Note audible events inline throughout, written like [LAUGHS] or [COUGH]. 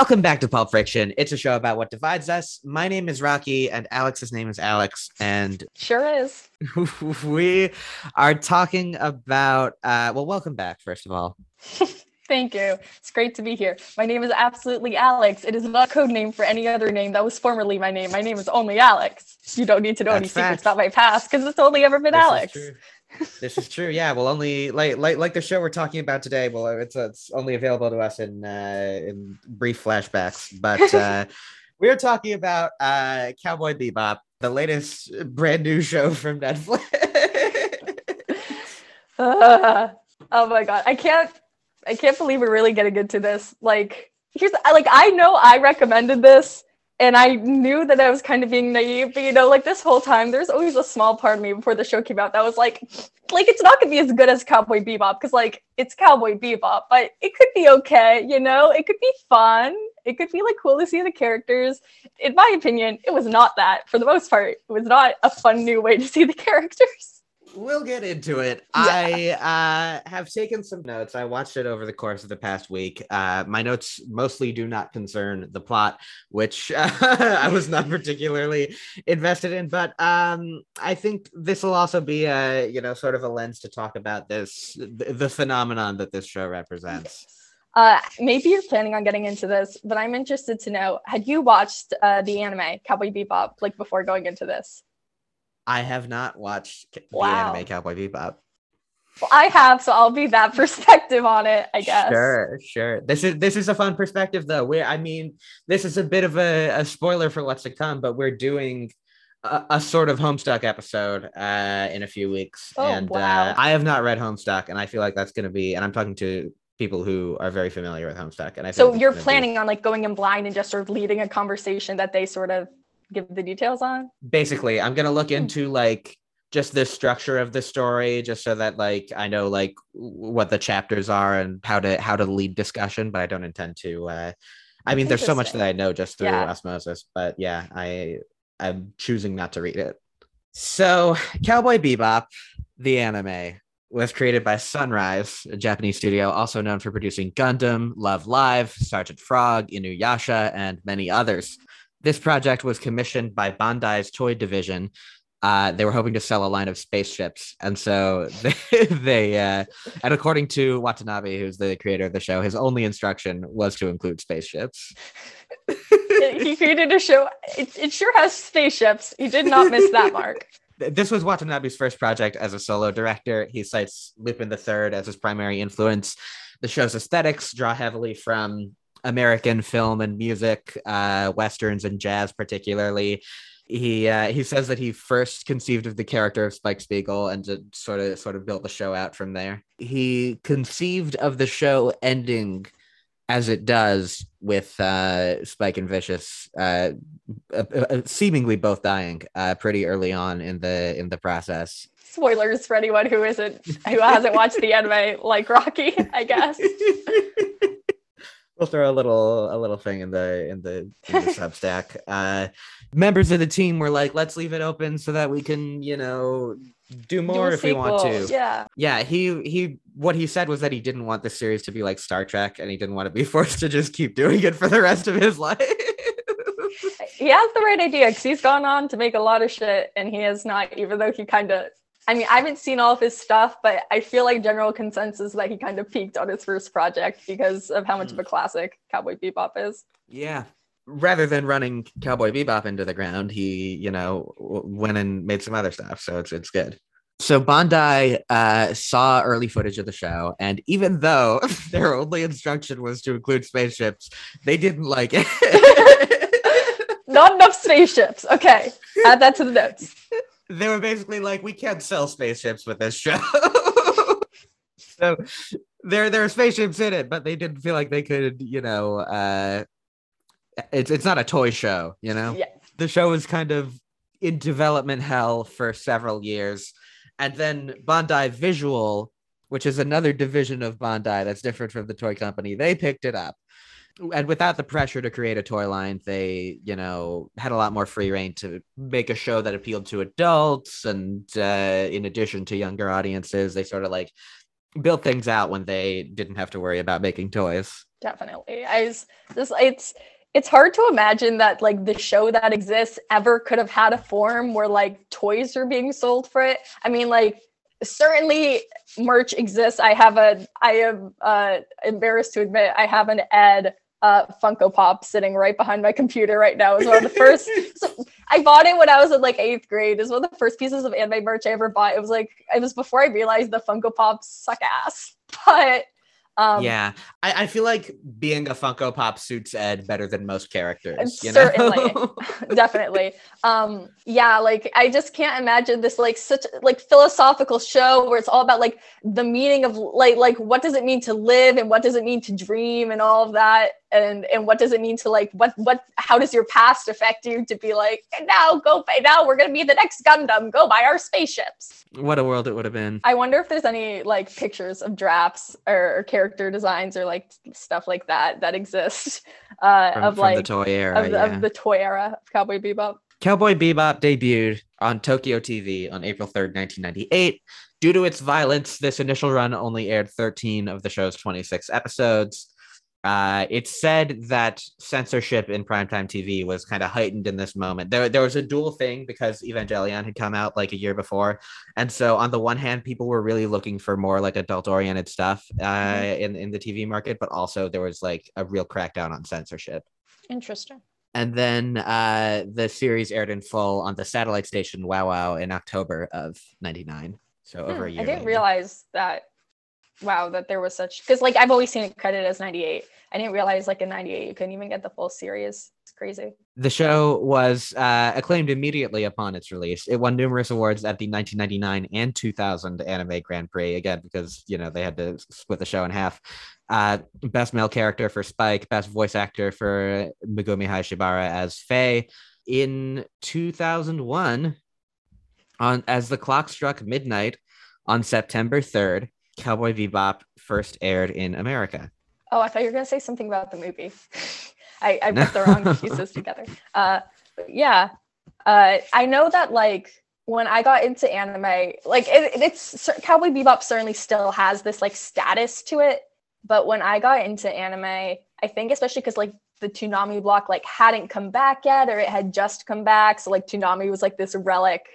Welcome back to Pulp Friction. It's a show about what divides us. My name is Rocky, and Alex's name is Alex, and Sure is. [LAUGHS] we are talking about. Uh, well, welcome back, first of all. [LAUGHS] Thank you. It's great to be here. My name is absolutely Alex. It is not a code name for any other name that was formerly my name. My name is only Alex. You don't need to know any That's secrets about my past because it's only ever been This is Alex. This is true. Yeah, well, only like like like the show we're talking about today. Well, it's it's only available to us in uh, in brief flashbacks, but [LAUGHS] uh, we are talking about uh, Cowboy Bebop, the latest brand new show from Netflix. [LAUGHS] Uh, oh my god, I can't. I can't believe we're really getting into this. Like, here's like I know I recommended this, and I knew that I was kind of being naive, but you know, like this whole time, there's always a small part of me before the show came out that was like, like it's not gonna be as good as Cowboy Bebop because like it's Cowboy Bebop, but it could be okay. You know, it could be fun. It could be like cool to see the characters. In my opinion, it was not that for the most part. It was not a fun new way to see the [LAUGHS] characters. We'll get into it. I uh, have taken some notes. I watched it over the course of the past week. Uh, my notes mostly do not concern the plot, which uh, [LAUGHS] I was not particularly invested in. But um, I think this will also be a you know sort of a lens to talk about this the, the phenomenon that this show represents. Uh, maybe you're planning on getting into this, but I'm interested to know: Had you watched uh, the anime Cowboy Bebop like before going into this? I have not watched the anime Cowboy Bebop. Well, I have, so I'll be that [LAUGHS] perspective on it, I guess. Sure, sure. This is this is a fun perspective though. Where I mean, this is a bit of a, a spoiler for what's to come, but we're doing a, a sort of Homestuck episode uh, in a few weeks, Oh, and wow. uh, I have not read Homestuck, and I feel like that's going to be. And I'm talking to people who are very familiar with Homestuck, and I So you're gonna be- planning on like going in blind and just sort of leading a conversation that they sort of give the details on? basically i'm gonna look Hmm. into like just the structure of the story just so that like i know like what the chapters are and how to how to lead discussion but i don't intend to uh i mean there's so much that i know just through Yeah. osmosis but yeah i i'm choosing not to read it so cowboy bebop the anime was created by Sunrise, a Japanese studio also known for producing Gundam, Love Live, Sergeant Frog, Inuyasha, and many others. This project was commissioned by Bandai's toy division. Uh, they were hoping to sell a line of spaceships, and so [LAUGHS] they, they uh, and according to Watanabe, who's the creator of the show, his only instruction was to include spaceships. he created a show. It, it sure has spaceships. He did not miss that [LAUGHS] mark. This was Watanabe's first project as a solo director. He cites Lupin III as his primary influence. The show's aesthetics draw heavily from American film and music, uh, westerns and jazz, particularly. He uh, he says that he first conceived of the character of Spike Spiegel and just sort of sort of built the show out from there. He conceived of the show ending as it does with uh, Spike and Vicious uh, uh, uh, seemingly both dying uh, pretty early on in the in the process. Spoilers for anyone who isn't who hasn't watched the [LAUGHS] anime like Rocky, I guess. [LAUGHS] we'll throw a little a little thing in the in the, in the Substack. [LAUGHS] Uh, members of the team were like, "Let's leave it open so that we can, you know, do Do more a if we want to." Yeah. Yeah, he he what he said was that he didn't want the series to be like Star Trek and he didn't want to be [LAUGHS] forced to just keep doing it for the rest of his [LAUGHS] life. he has the right idea because he's gone on to make a lot of shit and he has not even though he kind of i mean i haven't seen all of his stuff but i feel like general consensus that he kind of peaked on his first project because of how much of a classic cowboy bebop is Yeah. Rather than running Cowboy Bebop into the ground, he, you know, went and made some other stuff. So it's it's good. So Bandai uh, saw early footage of the show, and even though [LAUGHS] their only instruction was to include spaceships, they didn't like it. [LAUGHS] not enough spaceships okay add that to the notes [LAUGHS] they were basically like, "We can't sell spaceships with this show." [LAUGHS] so there there are spaceships in it, but they didn't feel like they could, you know, uh, it's it's not a toy show, you know. yeah the show was kind of in development hell for several years. And then Bandai Visual, which is another division of Bandai that's different from the toy company, they picked it up. And without the pressure to create a toy line, they, you know, had a lot more free reign to make a show that appealed to adults. And uh, in addition to younger audiences, they sort of like built things out when they didn't have to worry about making toys. Definitely. I was just it's it's hard to imagine that like the show that exists ever could have had a form where like toys are being sold for it. I mean, like certainly merch exists. I have a I am uh embarrassed to admit I have an Ed uh, Funko Pop sitting right behind my computer right now. Is one of the first. [LAUGHS] so I bought it when I was in like eighth grade. Is one of the first pieces of anime merch I ever bought. It was like it was before I realized the Funko Pops suck ass. [LAUGHS] But um, yeah, I, I feel like being a Funko Pop suits Ed better than most characters. You certainly, know? [LAUGHS] definitely. Um, yeah, like I just can't imagine this like such like philosophical show where it's all about like the meaning of like like what does it mean to live and what does it mean to dream and all of that and and what does it mean to like what what how does your past affect you to be like now go by now we're gonna be the next Gundam go buy our spaceships. What a world it would have been. I wonder if there's any like pictures of drafts or, or character designs or like stuff like that that exist uh, From, of from like the toy era. of, the, yeah. of the toy era of Cowboy Bebop. Cowboy Bebop debuted on Tokyo TV on April 3rd, 1998. Due to its violence, this initial run only aired 13 of the show's 26 episodes. Uh, it's said that censorship in primetime TV was kind of heightened in this moment. There, there was a dual thing because Evangelion had come out like a year before, and so on the one hand, people were really looking for more like adult-oriented stuff uh, in in the TV market, but also there was like a real crackdown on censorship. Interesting. And then uh, the series aired in full on the satellite station WOWOW in October of '99. So over a Hmm, year. I didn't later. realize that. Wow, that there was such because like I've always seen it credited as '98. I didn't realize like in '98 you couldn't even get the full series. It's crazy. The show was uh, acclaimed immediately upon its release. It won numerous awards at the 1999 and 2000 Anime Grand Prix, again, because, you know, they had to split the show in half. Uh, best male character for Spike, best voice actor for Megumi Hayashibara as Faye. In 2001, on as the clock struck midnight on September 3rd, Cowboy Bebop first aired in America. Oh, I thought you were gonna say something about the movie. [LAUGHS] I, I put the wrong [LAUGHS] pieces together. Uh, yeah, uh, I know that like when I got into anime, like it, it's Cowboy Bebop certainly still has this like status to it. But when I got into anime, I think especially because like the Toonami block like hadn't come back yet, or it had just come back, so like Toonami was like this relic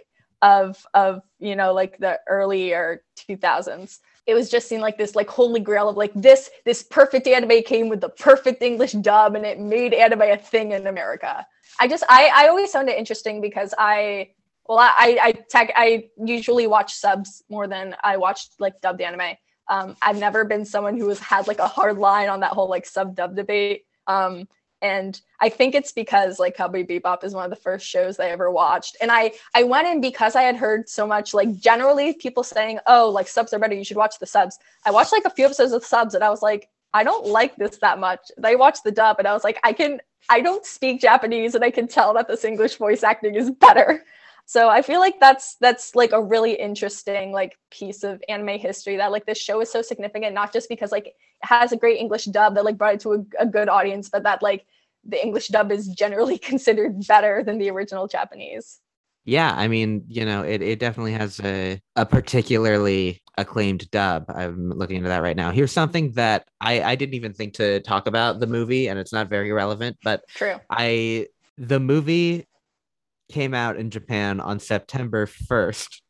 of of you know like the earlier 2000s it was just seen like this like holy grail of like this this perfect anime came with the perfect english dub and it made anime a thing in america. I just i i always found it interesting because i well i i tech i usually watch subs more than i watch like dubbed anime. Um i've never been someone who has had like a hard line on that whole like sub dub debate. Um and I think it's because like Cowboy Bebop is one of the first shows I ever watched, and I I went in because I had heard so much like generally people saying, oh, like subs are better, you should watch the subs. I watched like a few episodes of subs, and I was like, I don't like this that much. I watched the dub, and I was like, I can I don't speak Japanese, and I can tell that this English voice acting is better. So I feel like that's that's like a really interesting like piece of anime history that like this show is so significant, not just because like it has a great English dub that like brought it to a, a good audience, but that like the English dub is generally [LAUGHS] considered better than the original Japanese. Yeah, I mean, you know, it, it definitely has a, a particularly acclaimed dub. I'm looking into that right now. Here's something that I, I didn't even think to talk about the movie, and it's not very relevant, but True. I the movie came out in Japan on September 1st.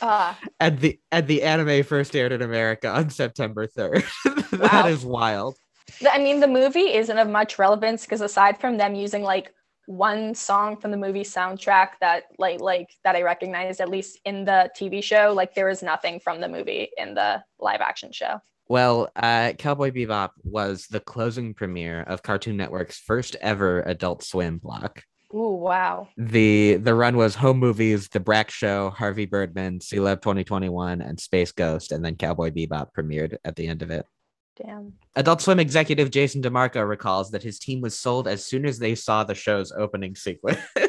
Ah, And the and the anime first aired in America on September 3rd. [LAUGHS] that Wow. is wild. I mean, the movie isn't of much relevance because aside from them using like one song from the movie soundtrack that like like that I recognized at least in the TV show, like there is nothing from the movie in the live action show. Well, uh, Cowboy Bebop was the closing premiere of Cartoon Network's first ever Adult Swim block. Ooh, wow. the the run was home movies the Brak show harvey birdman Sealab 2021 and space ghost and then cowboy bebop premiered at the end of it Damn. adult swim executive jason demarco recalls that his team was sold as soon as they saw the show's opening sequence [LAUGHS]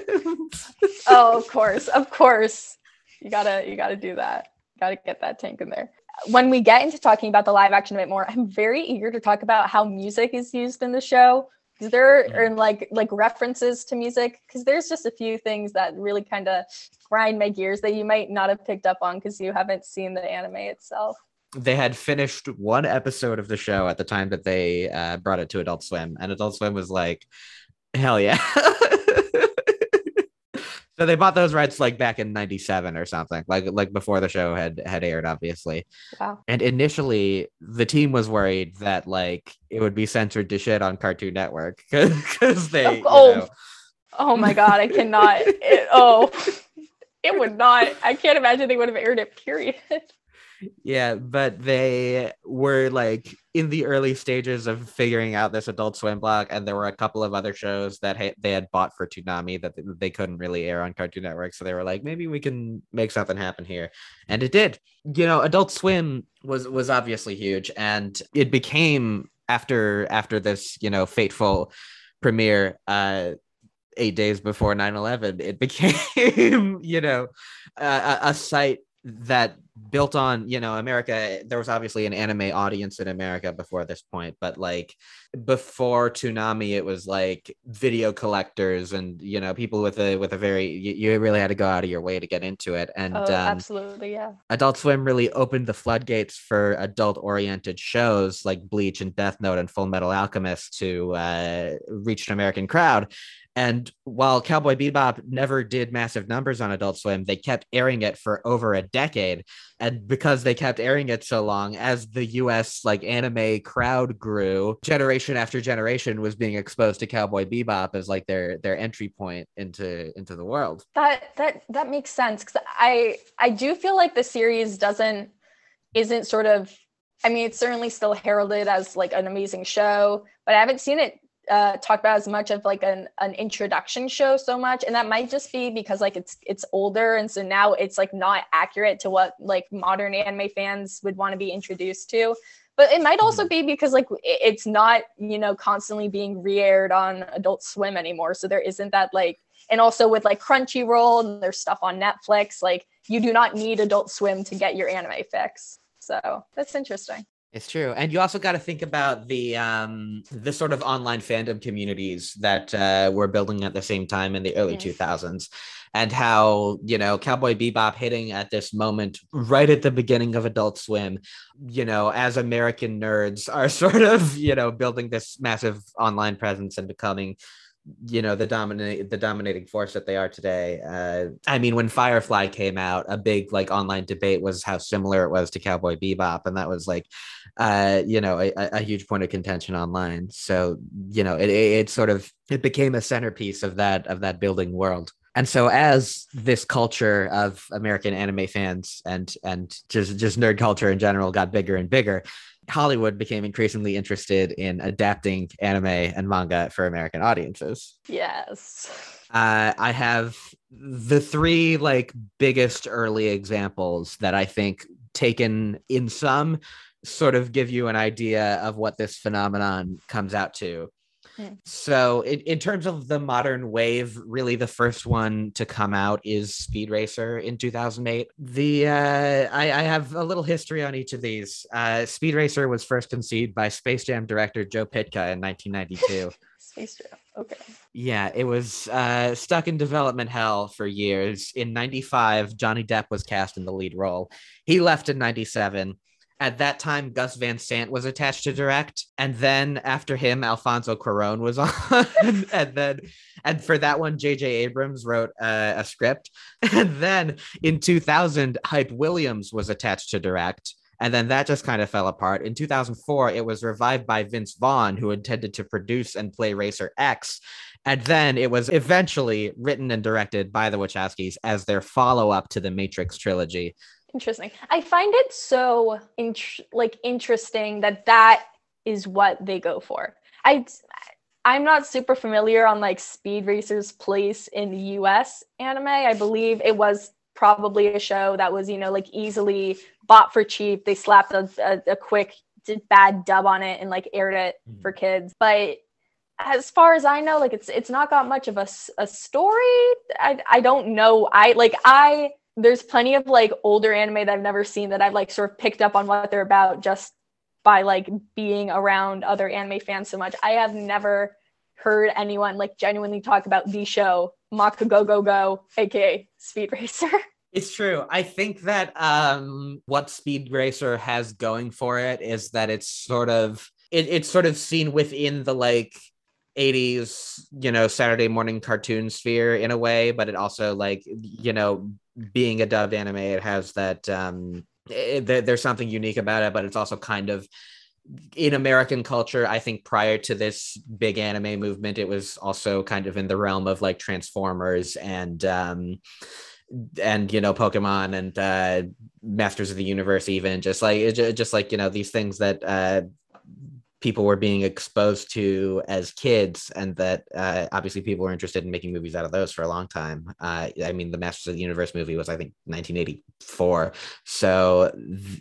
Oh, of course, of course. You gotta you gotta do that. Gotta get that tank in there. When we get into talking about the live action a bit more, I'm very eager to talk about how music is used in the show. Because there mm-hmm. are like like references to music, because there's just a few things that really kind of grind my gears that you might not have picked up on because you haven't seen the anime itself. They had finished one episode of the show at the time that they uh, brought it to Adult Swim, and Adult Swim was like, "Hell yeah!" [LAUGHS] So they bought those rights like back in '97 or something, like like before the show had had aired, obviously. Wow. And initially, the team was worried that like it would be censored to shit on Cartoon Network [LAUGHS] because they. Oh, you know, oh my god, I cannot. It, oh, [LAUGHS] it would not. I can't imagine they would have aired it. Period. Yeah, but they were like in the early stages of figuring out this Adult Swim block, and there were a couple of other shows that ha- they had bought for Toonami that they couldn't really air on Cartoon Network. So they were like, maybe we can make something happen here, and it did. You know, Adult Swim was was obviously huge, and it became after after this you know fateful premiere. Uh, eight days before 9-11 it became [LAUGHS] you know a, a site that built on you know america there was obviously an anime audience in america before this point but like before toonami it was like video collectors and you know people with a with a very you, you really had to go out of your way to get into it and Oh, um, absolutely, yeah. adult swim really opened the floodgates for adult oriented shows like bleach and death note and full metal alchemist to uh, reach an american crowd and while Cowboy Bebop never did massive numbers on Adult Swim, they kept airing it for over a decade. And because they kept airing it so long, as the US like anime crowd grew, generation after generation was being exposed to Cowboy Bebop as like their their entry point into into the world. That that that makes sense because I I do feel like the series doesn't isn't sort of I mean it's certainly still heralded as like an amazing show, but I haven't seen it uh talked about as much of like an an introduction show so much and that might just be because like it's it's older and so now it's like not accurate to what like modern anime fans would want to be introduced to. But it might also be because like it's not you know constantly being re-aired on adult swim anymore so there isn't that like and also with like crunchyroll and there's stuff on netflix like you do not need adult swim to get your anime fix. So that's interesting It's true, and you also got to think about the um the sort of online fandom communities that uh, were building at the same time in the early two thousands, and how you know Cowboy Bebop hitting at this moment right at the beginning of Adult Swim, you know, as American nerds are [LAUGHS] sort of you know building this massive online presence and becoming you know the dominate the dominating force that they are today uh i mean when firefly came out a big like online debate was how similar it was to cowboy bebop and that was like uh you know a, a huge point of contention online. So you know it, it, it sort of it became a centerpiece of that of that building world. And so as this culture of american anime fans and and just just nerd culture in general got bigger and bigger hollywood became increasingly interested in adapting anime and manga for american audiences yes uh, I have the three like biggest early examples that I think taken in some sort of give you an idea of what this phenomenon comes out to. So, in, in terms of the modern wave, really the first one to come out is Speed Racer in 2008. The uh, I, I have a little history on each of these. Uh, Speed Racer was first conceived by Space Jam director Joe Pytka in 1992. [LAUGHS] space jam okay Yeah, it was uh, stuck in development hell for years. In 95, Johnny Depp was cast in the lead role. He left in 97. At that time, Gus Van Sant was attached to direct. And then after him, Alfonso Cuaron was [LAUGHS] on. and then, and for that one, J.J. Abrams wrote uh, a script. And then in 2000, Hype Williams was attached to direct. And then that just kind of fell apart. In 2004, it was revived by Vince Vaughn, who intended to produce and play Racer X. And then it was eventually written and directed by the Wachowskis as their follow up to the Matrix trilogy. Interesting. I find it so int- like interesting that that is what they go for. I i'm not super familiar on like speed racer's place in the us anime. I believe it was probably a show that was you know like easily bought for cheap. They slapped a, a, a quick bad dub on it and like aired it Mhm. for kids. But as far as i know like it's it's not got much of a, a story. I, I don't know. I like i there's plenty of like older anime that I've never seen that I've like sort of picked up on what they're about just by like being around other anime fans so much. I have never heard anyone like genuinely talk about the show Mach Go Go Go, aka Speed Racer. [LAUGHS] It's true. I think that um, what Speed Racer has going for it is that it's sort of it, it's sort of seen within the like 80s, you know, Saturday morning cartoon sphere in a way, but it also like you know, being a dubbed anime, it has that um, it, there's something unique about it, but it's also kind of in American culture, I think prior to this big anime movement, it was also kind of in the realm of like Transformers and um, and you know Pokemon and uh, Masters of the Universe, even just like just like you know these things that uh, people were being exposed to as kids, and that uh, obviously people were interested in making movies out of those for a long time. Uh, I mean, the Masters of the Universe movie was, I think, 1984. So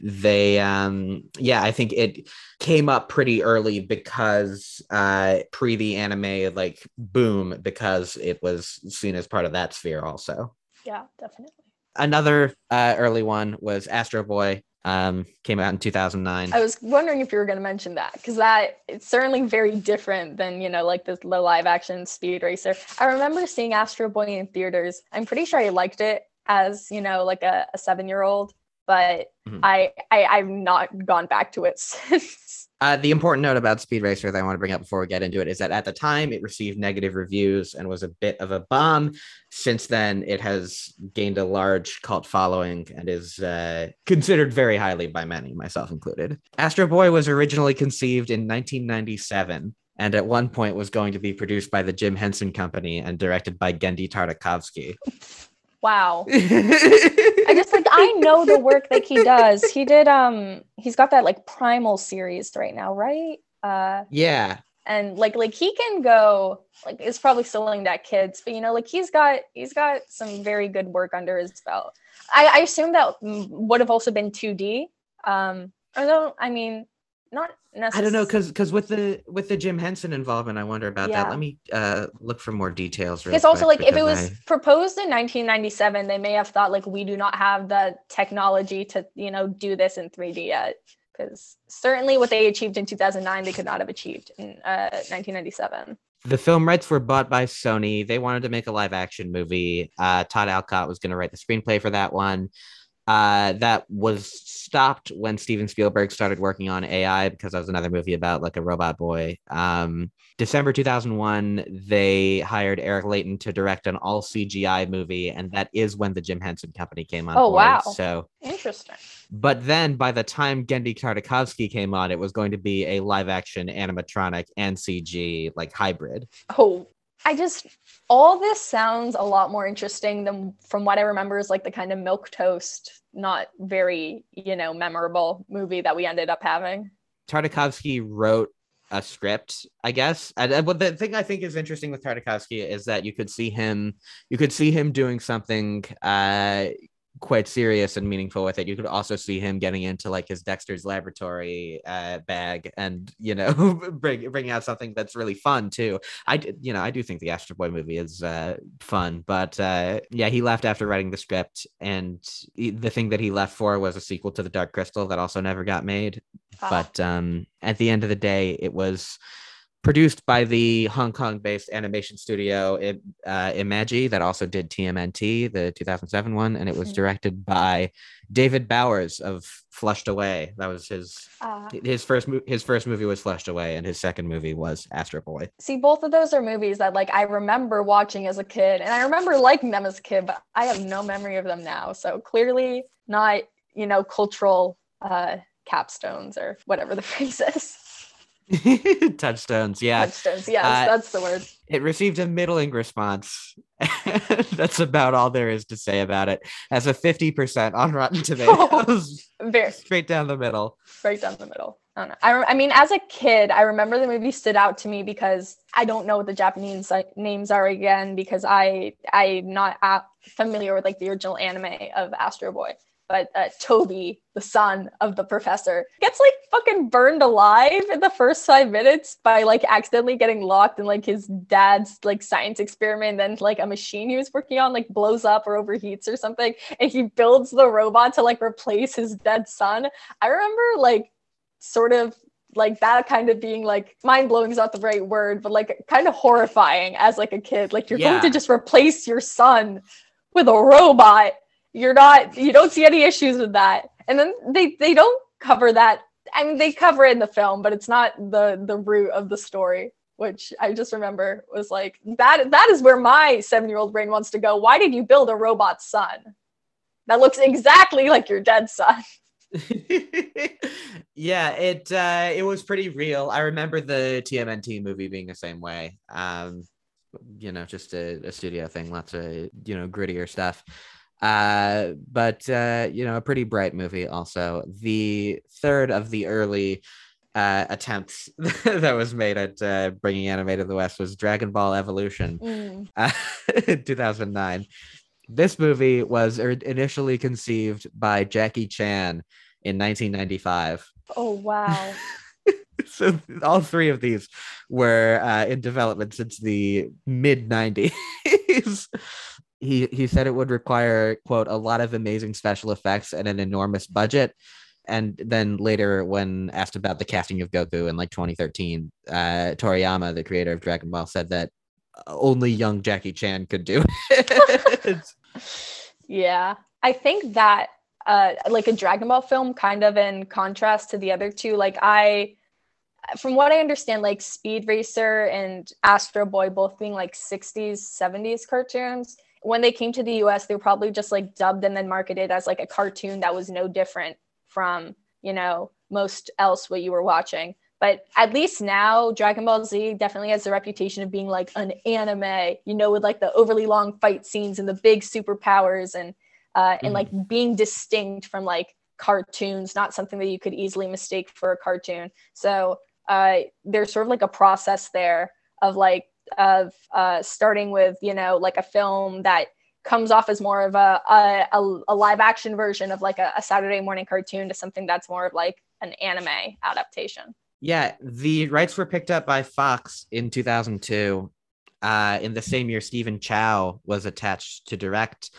they, um, yeah, I think it came up pretty early because uh, pre the anime like boom because it was seen as part of that sphere also. Yeah, definitely. Another uh, early one was Astro Boy um, came out in 2009. I was wondering if you were going to mention that because that it's certainly very different than you know like the, the live action Speed Racer. I remember seeing Astro Boy in theaters. I'm pretty sure I liked it as you know like a, a seven year old, but mm-hmm. I, I I've not gone back to it [LAUGHS] since. Uh, the important note about Speed Racer that I want to bring up before we get into it is that at the time it received negative reviews and was a bit of a bomb. Since then, it has gained a large cult following and is uh, considered very highly by many, myself included. Astro Boy was originally conceived in 1997 and at one point was going to be produced by the Jim Henson Company and directed by Genndy Tartakovsky. Wow. [LAUGHS] I just like I [LAUGHS] know the work that he does. He did um he's got that like primal series right now, right? Uh yeah. And like like he can go like it's probably still aimed at kids, but you know, like he's got he's got some very good work under his belt. I, I assume that would have also been 2D. Um although I mean not I don't know because because with the with the Jim Henson involvement, I wonder about yeah. that. Let me uh look for more details. Because also like if it was I... proposed in 1997, they may have thought like we do not have the technology to you know do this in 3D yet. Because certainly what they achieved in 2009, they could not have achieved in uh, 1997. The film rights were bought by Sony. They wanted to make a live action movie. Uh, Todd Alcott was going to write the screenplay for that one. Uh, that was stopped when Steven Spielberg started working on AI because that was another movie about like a robot boy. Um, December 2001, they hired Eric Leighton to direct an all CGI movie, and that is when the Jim Henson Company came on. Oh board. wow! So interesting. But then, by the time Genndy Tartakovsky came on, it was going to be a live action animatronic and CG like hybrid. Oh, I just all this sounds a lot more interesting than from what I remember is like the kind of milk toast, not very, you know, memorable movie that we ended up having. Tartakovsky wrote a script, I guess. And, but the thing I think is interesting with Tartakovsky is that you could see him, you could see him doing something uh, quite serious and meaningful with it. You could also see him getting into like his Dexter's Laboratory uh, bag, and you know, [LAUGHS] bring bringing out something that's really fun too. I you know I do think the Astro Boy movie is uh, fun, but uh, yeah, he left after writing the script, and he, the thing that he left for was a sequel to the Dark Crystal that also never got made. Ah. But um, at the end of the day, it was produced by the Hong Kong based animation studio uh, Imagi that also did TMNT, the 2007 one, and it was directed by David Bowers of Flushed Away. That was his uh, his first mo- his first movie was Flushed Away, and his second movie was Astro Boy. See, both of those are movies that like I remember watching as a kid, and I remember liking them as a kid, but I have no memory of them now. So clearly, not you know cultural uh, capstones or whatever the [LAUGHS] phrase is. [LAUGHS] Touchstones, yeah. Touchstones, yes, uh, that's the word. It received a middling response. [LAUGHS] that's about all there is to say about it. As a 50% on Rotten [LAUGHS] Tomatoes. Oh, very straight down the middle. Straight down the middle. I don't know. I, I mean, as a kid, I remember the movie stood out to me because I don't know what the Japanese like, names are again because I I'm not familiar with like the original anime of Astro Boy. But uh, Toby, the son of the professor, gets like fucking burned alive in the first five minutes by like accidentally getting locked in like his dad's like science experiment. And then like a machine he was working on like blows up or overheats or something. And he builds the robot to like replace his dead son. I remember like sort of like that kind of being like mind blowing is not the right word, but like kind of horrifying as like a kid. Like you're Yeah. going to just replace your son with a robot. You're not you don't see any issues with that. And then they they don't cover that. I mean they cover it in the film, but it's not the the root of the story. Which I just remember was like that that is where my seven year old brain wants to go. Why did you build a robot son? That looks exactly like your dead son. [LAUGHS] [LAUGHS] yeah, it uh, it was pretty real. I remember the TMNT movie being the same way. Um, you know, just a, a studio thing, lots of you know grittier stuff. Uh, but uh, you know, a pretty bright movie. Also, the third of the early uh, attempts [LAUGHS] that was made at uh, bringing anime to the West was Dragon Ball Evolution Mm. uh, [LAUGHS] 2009. This movie was er- initially conceived by Jackie Chan in 1995. Oh wow. [LAUGHS] So all three of these were uh, in development since the mid 90s. He he said it would require quote a lot of amazing special effects and an enormous budget. And then later, when asked about the casting of Goku in like 2013, uh, Toriyama, the creator of Dragon Ball, said that only young Jackie Chan could do it. [LAUGHS] Yeah. I think that uh like a Dragon Ball film kind of in contrast to the other two like I from what I understand like Speed Racer and Astro Boy both being like 60s 70s cartoons when they came to the US they were probably just like dubbed and then marketed as like a cartoon that was no different from you know most else what you were watching but at least now Dragon Ball Z definitely has the reputation of being like an anime you know with like the overly long fight scenes and the big superpowers and uh, and Mhm. like being distinct from like cartoons, not something that you could easily mistake for a cartoon. So uh, there's sort of like a process there of like of uh, starting with you know like a film that comes off as more of a a, a, live action version of like a, a Saturday morning cartoon to something that's more of like an anime adaptation. Yeah, the rights were picked up by Fox in 2002. Uh, in the same year, Stephen Chow was attached to direct,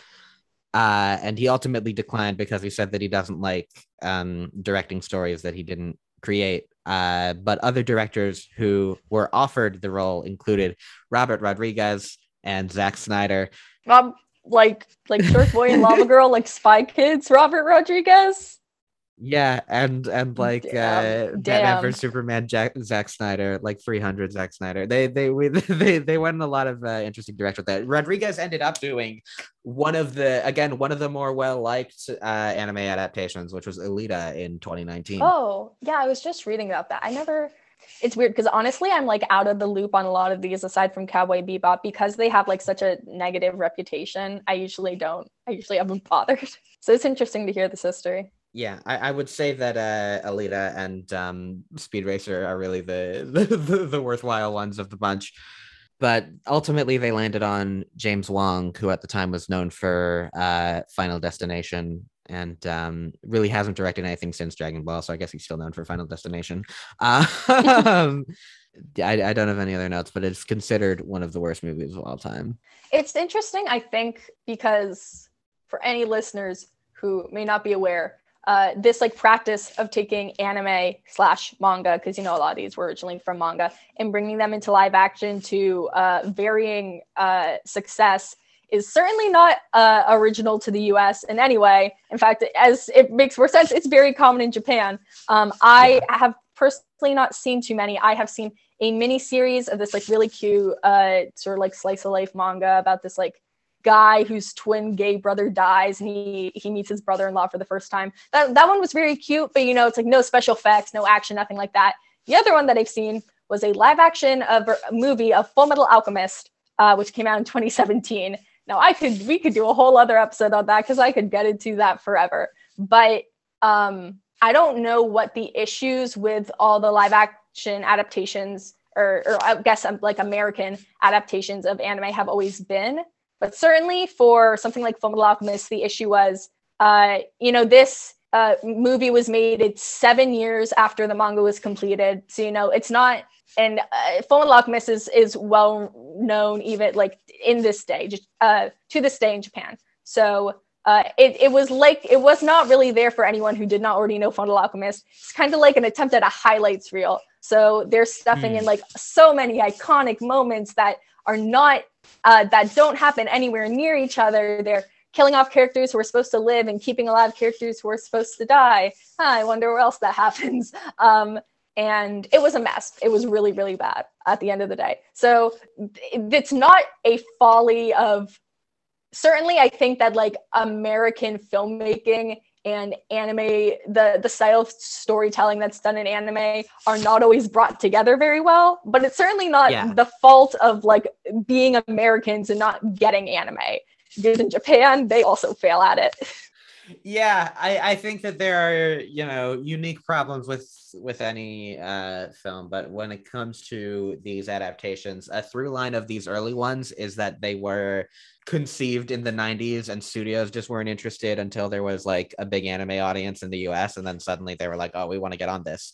uh, and he ultimately declined because he said that he doesn't like um, directing stories that he didn't create. Uh, but other directors who were offered the role included Robert Rodriguez and Zack Snyder. Um, like like Shark Boy and Lava Girl, like Spy Kids, Robert Rodriguez. Yeah, and and like Damn, uh, Batman vs Superman, Jack, Zack Snyder, like 300 Zack Snyder. They they we, [LAUGHS] they they went in a lot of uh, interesting direction with that. Rodriguez ended up doing one of the again one of the more well liked uh, anime adaptations, which was Alita in 2019. Oh, yeah, I was just reading about that. I never it's weird because honestly, I'm like out of the loop on a lot of these aside from Cowboy Bebop because they have like such a negative reputation. I usually don't. I usually haven't bothered. [LAUGHS] So it's interesting to hear this history. Yeah, I, I would say that uh, Alita and um, Speed Racer are really the, [LAUGHS] the the worthwhile ones of the bunch. But ultimately, they landed on James Wong, who at the time was known for uh, Final Destination and um, really hasn't directed anything since Dragon Ball. So I guess he's still known for Final Destination. [LAUGHS] Um, [LAUGHS] I, I don't have any other notes, but it's considered one of the worst movies of all time. It's interesting, I think, because for any listeners who may not be aware, uh, this like practice of taking anime slash manga, because you know a lot of these were originally from manga, and bringing them into live action to uh, varying uh, success is certainly not uh, original to the U.S. in any way. In fact, as it makes more sense, it's very common in Japan. Um, I have personally not seen too many. I have seen a mini series of this like really cute uh, sort of like slice of life manga about this like guy whose twin gay brother dies and he he meets his brother-in-law for the first time. That that one was very cute, but you know it's like no special effects, no action, nothing like that. The other one that I've seen was a live action of a movie of Full Metal Alchemist, uh, which came out in [LAUGHS] 2017. Now I could we could do a whole other episode on that because I could get into that forever. But um, I don't know what the issues with all the live action adaptations or, or I guess um, like American adaptations of anime have always been. But certainly for something like Fullmetal Alchemist, the issue was uh, you know, this uh, movie was made it's seven years after the manga was completed. So, you know, it's not, and uh, Fullmetal Alchemist is, is well known even like in this day, just, uh, to this day in Japan. So, uh, it, it was like it was not really there for anyone who did not already know Fullmetal Alchemist. It's kind of like an attempt at a highlights reel. So they're stuffing mm. in like so many iconic moments that are not uh, that don't happen anywhere near each other. They're killing off characters who are supposed to live and keeping alive characters who are supposed to die. Huh, I wonder where else that [LAUGHS] happens. Um, and it was a mess. It was really, really bad at the end of the day. So it's not a folly of certainly I think that like American filmmaking and anime the the style of storytelling that's done in anime are not always brought together very well but it's certainly not yeah. the fault of like being americans and not getting anime because in japan they also fail at it yeah i i think that there are you know unique problems with with any uh film but when it comes to these adaptations a through line of these early ones is that they were conceived in the 90s and studios just weren't interested until there was like a big anime audience in the US and then suddenly they were like oh we want to get on this.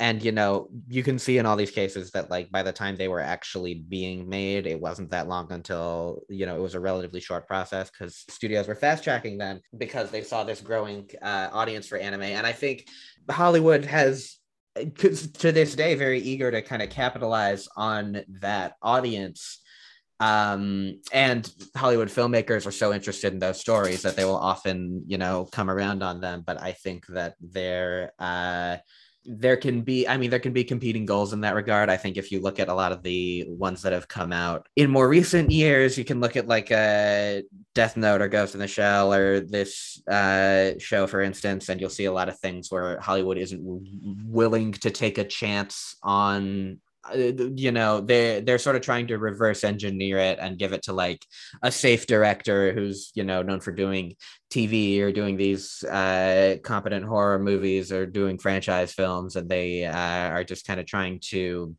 And you know you can see in all these cases that like by the time they were actually being made it wasn't that long until you know it was a relatively short process because studios were fast tracking them because they saw this growing uh, audience for anime. And i think hollywood has to this day very eager to kind of capitalize on that audience um, and Hollywood filmmakers are so interested in those stories that they will often, you know, come around on them. But I think that they're uh, there can be i mean there can be competing goals in that regard. I think if you look at a lot of the ones that have come out in more recent years you can look at like a uh, death note or ghost in the shell or this uh, show for instance and you'll see a lot of things where hollywood isn't willing to take a chance on you know they they're sort of trying to reverse engineer it and give it to like a safe director who's you know known for doing TV or doing these uh, competent horror movies or doing franchise films. And they uh, are just kind of trying to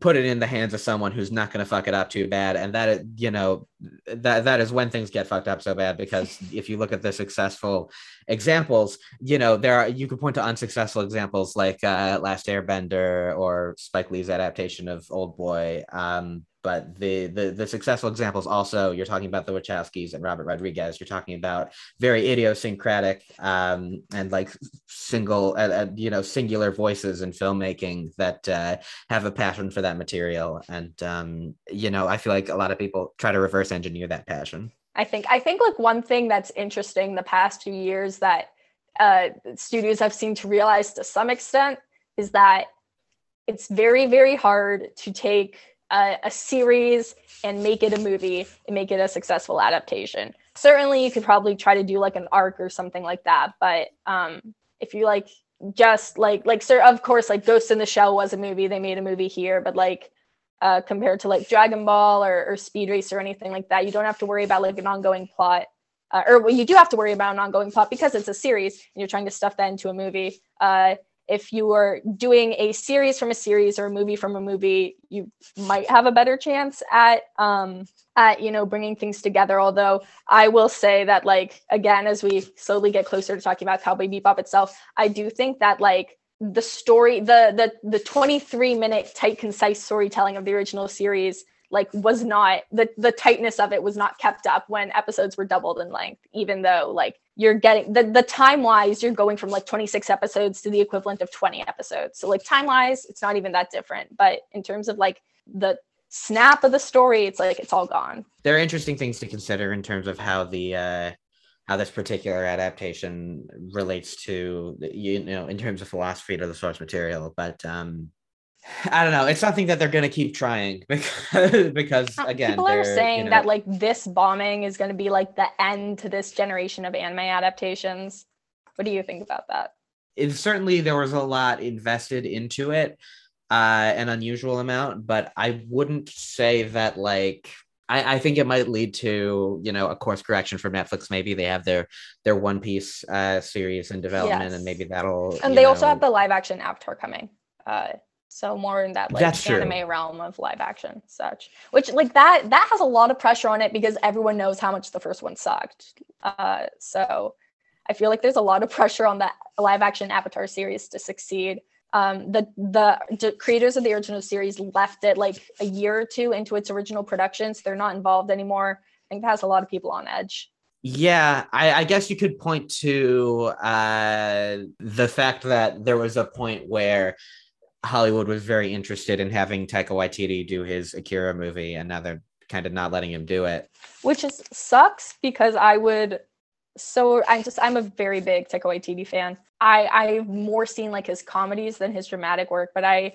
put it in the hands of someone who's not going to fuck it up too bad. And that you know that that is when things get fucked up so bad because [LAUGHS] if you look at the successful examples you know there are you could point to unsuccessful examples like uh, last airbender or spike lee's adaptation of old boy. Um, but the, the the successful examples also you're talking about the Wachowskis and Robert Rodriguez. You're talking about very idiosyncratic um, and like single uh, uh, you know singular voices in filmmaking that uh, have a passion for that material. And um, you know I feel like a lot of people try to reverse engineer that passion. I think I think like one thing that's interesting the past few years that uh, studios have seemed to realize to some extent is that it's very very hard to take a, a, series and make it a movie and make it a successful adaptation. Certainly, you could probably try to do like an arc or something like that. But um, if you like just like like sir, of course, like Ghost in the Shell was a movie. They made a movie here, but like uh, compared to like Dragon Ball or, or Speed Race or anything like that, you don't have to worry about like an ongoing plot. Uh, or well, you do have to worry about an ongoing plot because it's a series and you're trying to stuff that into a movie. Uh, if you are doing a series from a series or a movie from a movie, you might have a better chance at um, at you know bringing things together. Although I will say that like again, as we slowly get closer to talking about Cowboy Bebop itself, I do think that like the story, the the the 23 minute tight concise storytelling of the original series like was not the the tightness of it was not kept up when episodes were doubled in length even though like you're getting the, the time wise you're going from like 26 episodes to the equivalent of 20 episodes. So like time wise it's not even that different. But in terms of like the snap of the story it's like it's all gone. There are interesting things to consider in terms of how the uh how this particular adaptation relates to you know in terms of philosophy to the source material. But um I don't know. It's something that they're going to keep trying [LAUGHS] because, because again, people are saying you know, that like this bombing is going to be like the end to this generation of anime adaptations. What do you think about that? It certainly there was a lot invested into it, uh, an unusual amount, but I wouldn't say that like I, I, think it might lead to you know a course correction for Netflix. Maybe they have their their One Piece uh, series in development, yes. and maybe that'll. And they know, also have the live action Avatar coming. Uh, so more in that like That's anime true. realm of live action such which like that that has a lot of pressure on it because everyone knows how much the first one sucked uh so I feel like there's a lot of pressure on that live action Avatar series to succeed. Um, the the d- creators of the original series left it like a year or two into its original productions. They're not involved anymore. I think that has a lot of people on edge. Yeah, I, I guess you could point to uh, the fact that there was a point where Hollywood was very interested in having Taika Waititi do his Akira movie, and now they're kind of not letting him do it. Which is sucks because I would so I just I'm a very big Taika Waititi fan. I I've more seen like his comedies than his dramatic work, but I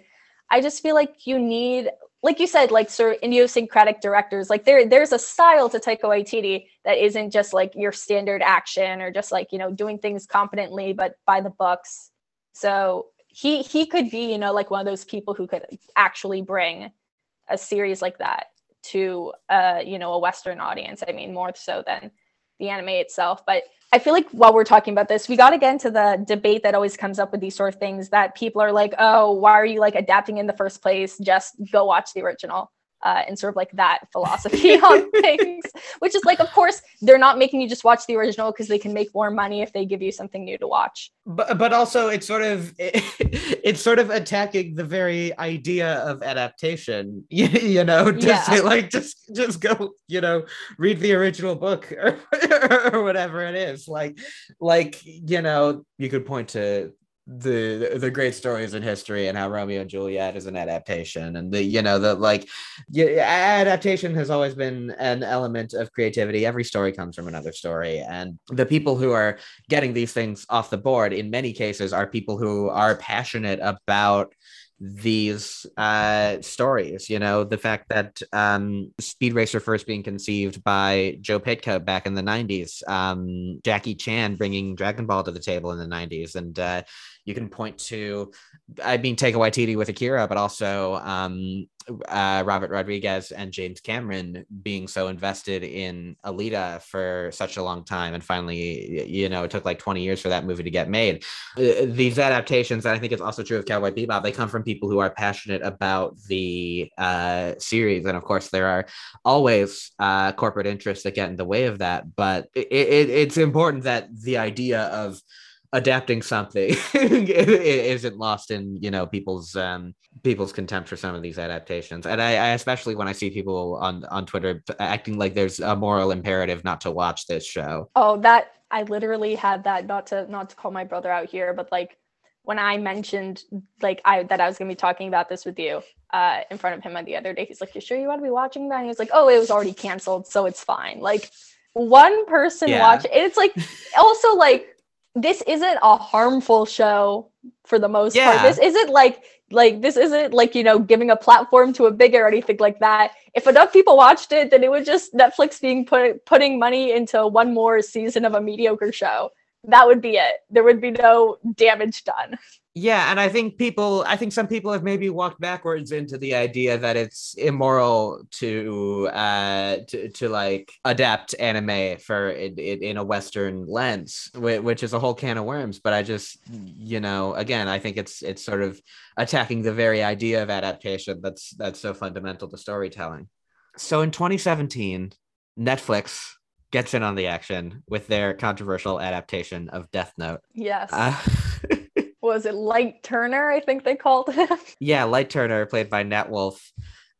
I just feel like you need like you said, like sort of idiosyncratic directors, like there there's a style to Taika Waititi that isn't just like your standard action or just like, you know, doing things competently but by the books. So he he could be, you know, like one of those people who could actually bring a series like that to uh, you know, a Western audience. I mean, more so than the anime itself. But I feel like while we're talking about this, we got to get into the debate that always comes up with these sort of things that people are like, oh, why are you like adapting in the first place? Just go watch the original uh, and sort of like that philosophy [LAUGHS] on things, which is like, of course, they're not making you just watch the original because they can make more money if they give you something new to watch. But but also it's sort of it, [LAUGHS] it's sort of attacking the very idea of adaptation. [LAUGHS] You, you know, to Yeah. say like just just go, you know, read the original book or, or whatever it is. Like like you know, you could point to the the great stories in history and how Romeo and Juliet is an adaptation and the you know the like yeah, adaptation has always been an element of creativity. Every story comes from another story and the people who are getting these things off the board in many cases are people who are passionate about these uh stories you know the fact that um speed racer first being conceived by Joe Pytka back in the 90s um jackie chan bringing dragon ball to the table in the 90s and uh you can point to i mean Taika Waititi with akira but also um uh, Robert Rodriguez and James Cameron being so invested in Alita for such a long time, and finally, you know, it took like 20 years for that movie to get made. Uh, These adaptations, and I think it's also true of Cowboy Bebop, they come from people who are passionate about the uh, series, and of course, there are always uh, corporate interests that get in the way of that. But it, it, it's important that the idea of adapting something [LAUGHS] isn't lost in you know people's um people's contempt for some of these adaptations and I, I especially when i see people on on twitter acting like there's a moral imperative not to watch this show Oh, that I literally had that not to not to call my brother out here, but like when I mentioned like I that I was gonna be talking about this with you uh in front of him the other day, he's like, You sure you want to be watching that? And he was like, Oh, it was already canceled, so it's fine. Like one person Yeah. watch it's like also like this isn't a harmful show for the most Yeah. part. This isn't like like this isn't like you know giving a platform to a bigger or anything like that. If enough people watched it, then it was just Netflix being put putting money into one more season of a mediocre show. That would be it. There would be no damage done. [LAUGHS] yeah and i think people i think some people have maybe walked backwards into the idea that it's immoral to uh to, to like adapt anime for it, it in a western lens which is a whole can of worms but i just you know again i think it's it's sort of attacking the very idea of adaptation that's that's so fundamental to storytelling so in 2017 netflix gets in on the action with their controversial adaptation of death note Yes. uh, was it Light Turner? I think they called him. [LAUGHS] Yeah, Light Turner, played by Nat Wolff.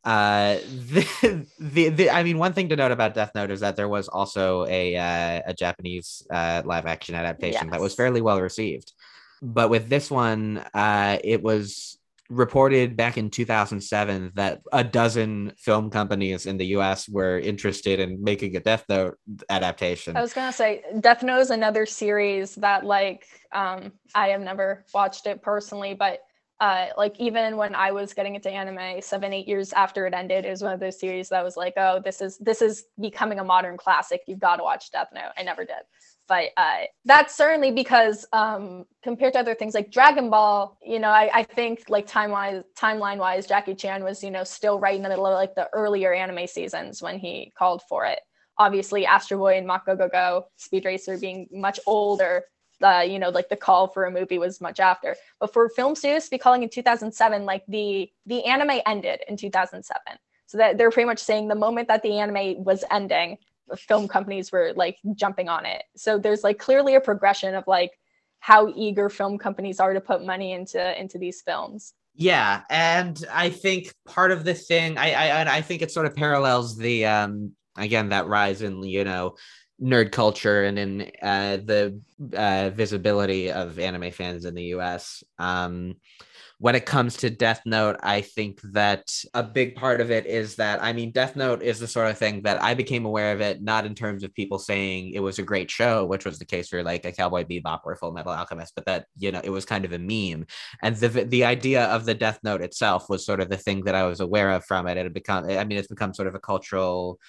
Uh, [LAUGHS] the, the, the I mean, one thing to note about Death Note is that there was also a uh, a Japanese uh, live action adaptation that was fairly well received, but with this one, uh, it was reported back in 2007 that a dozen film companies in the U.S. were interested in making a Death Note adaptation. I was gonna say Death Note is another series that like um I have never watched it personally, but uh like even when I was getting into anime seven, eight years after it ended, it was one of those series that was like, oh, this is this is becoming a modern classic. You've got to watch Death Note. I never did. But uh, that's certainly because um, compared to other things like Dragon Ball, you know, I, I think like time wise, timeline wise, Jackie Chan was, you know, still right in the middle of like the earlier anime seasons when he called for it obviously Astro Boy and Mach GoGoGo, Speed Racer being much older, uh, you know, like the call for a movie was much after. But for film studios to be calling in 2007, like the the anime ended in 2007. So that they're pretty much saying the moment that the anime was ending, film companies were like jumping on it. So there's like clearly a progression of like how eager film companies are to put money into into these films. Yeah, and I think part of the thing, I I I think it sort of parallels the um again that rise in you know nerd culture and in uh, the uh, visibility of anime fans in the U.S. Um, when it comes to Death Note, I think that a big part of it is that I mean, Death Note is the sort of thing that I became aware of it not in terms of people saying it was a great show, which was the case for like a Cowboy Bebop or a Full Metal Alchemist, but that you know it was kind of a meme, and the the idea of the Death Note itself was sort of the thing that I was aware of from it. It had become, I mean, it's become sort of a cultural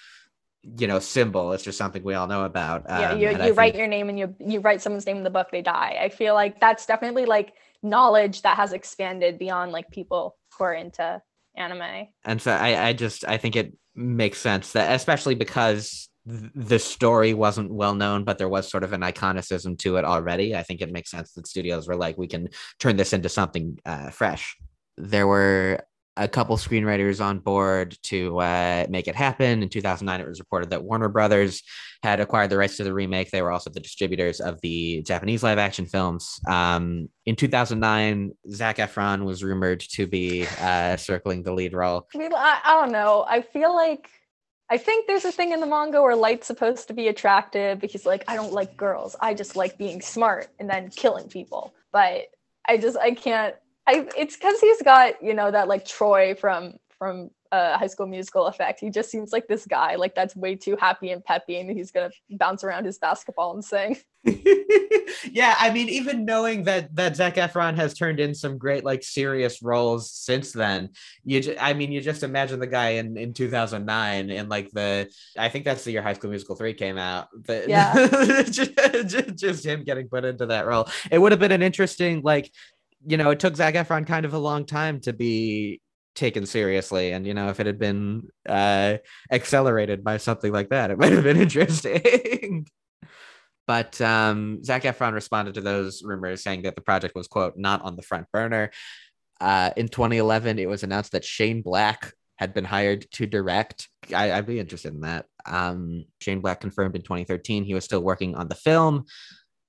you know symbol. It's just something we all know about yeah um, you, you write think- your name and you you write someone's name in the book they die. I feel like that's definitely like knowledge that has expanded beyond like people who are into anime. And so I, I just i think it makes sense that especially because th- the story wasn't well known but there was sort of an iconicism to it already i think it makes sense that studios were like we can turn this into something uh, fresh. There were a couple screenwriters on board to uh, make it happen. In 2009 it was reported that warner brothers had acquired the rights to the remake. They were also the distributors of the japanese live action films. Um, in 2009 Zac Efron was rumored to be uh, circling the lead role. I, mean, I, I don't know. I feel like i think there's a thing in the manga where light's supposed to be attractive because like i don't like girls. I just like being smart and then killing people. But i just i can't I it's because he's got you know that like Troy from from uh, High School Musical effect. He just seems like this guy like that's way too happy and peppy, and he's gonna bounce around his basketball and sing. [LAUGHS] yeah, I mean, even knowing that that Zac Efron has turned in some great like serious roles since then, you ju- I mean, you just imagine the guy in in 2009 and like the I think that's the year High School Musical 3 came out. The, Yeah. [LAUGHS] just, just him getting put into that role. It would have been an interesting like you know, it took Zac Efron kind of a long time to be taken seriously and you know if it had been uh accelerated by something like that it [LAUGHS] might have been interesting but um, Zac Efron responded to those rumors saying that the project was, quote, not on the front burner. Uh, in 2011, it was announced that Shane Black had been hired to direct. I, I'd be interested in that. Um, Shane Black confirmed in 2013 he was still working on the film.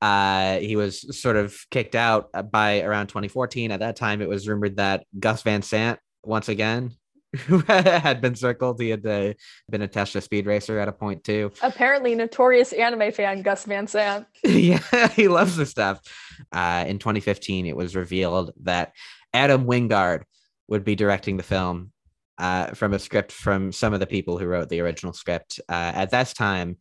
Uh, he was sort of kicked out by around 2014. At that time, it was rumored that Gus Van Sant, once again, [LAUGHS] had been circled, he had uh, been a Tesla Speed Racer at a point too. Apparently, notorious anime fan Gus Van Sant. [LAUGHS] yeah, [LAUGHS] he loves this stuff. Uh, in 2015, it was revealed that Adam Wingard would be directing the film uh, from a script from some of the people who wrote the original script. Uh, at that time,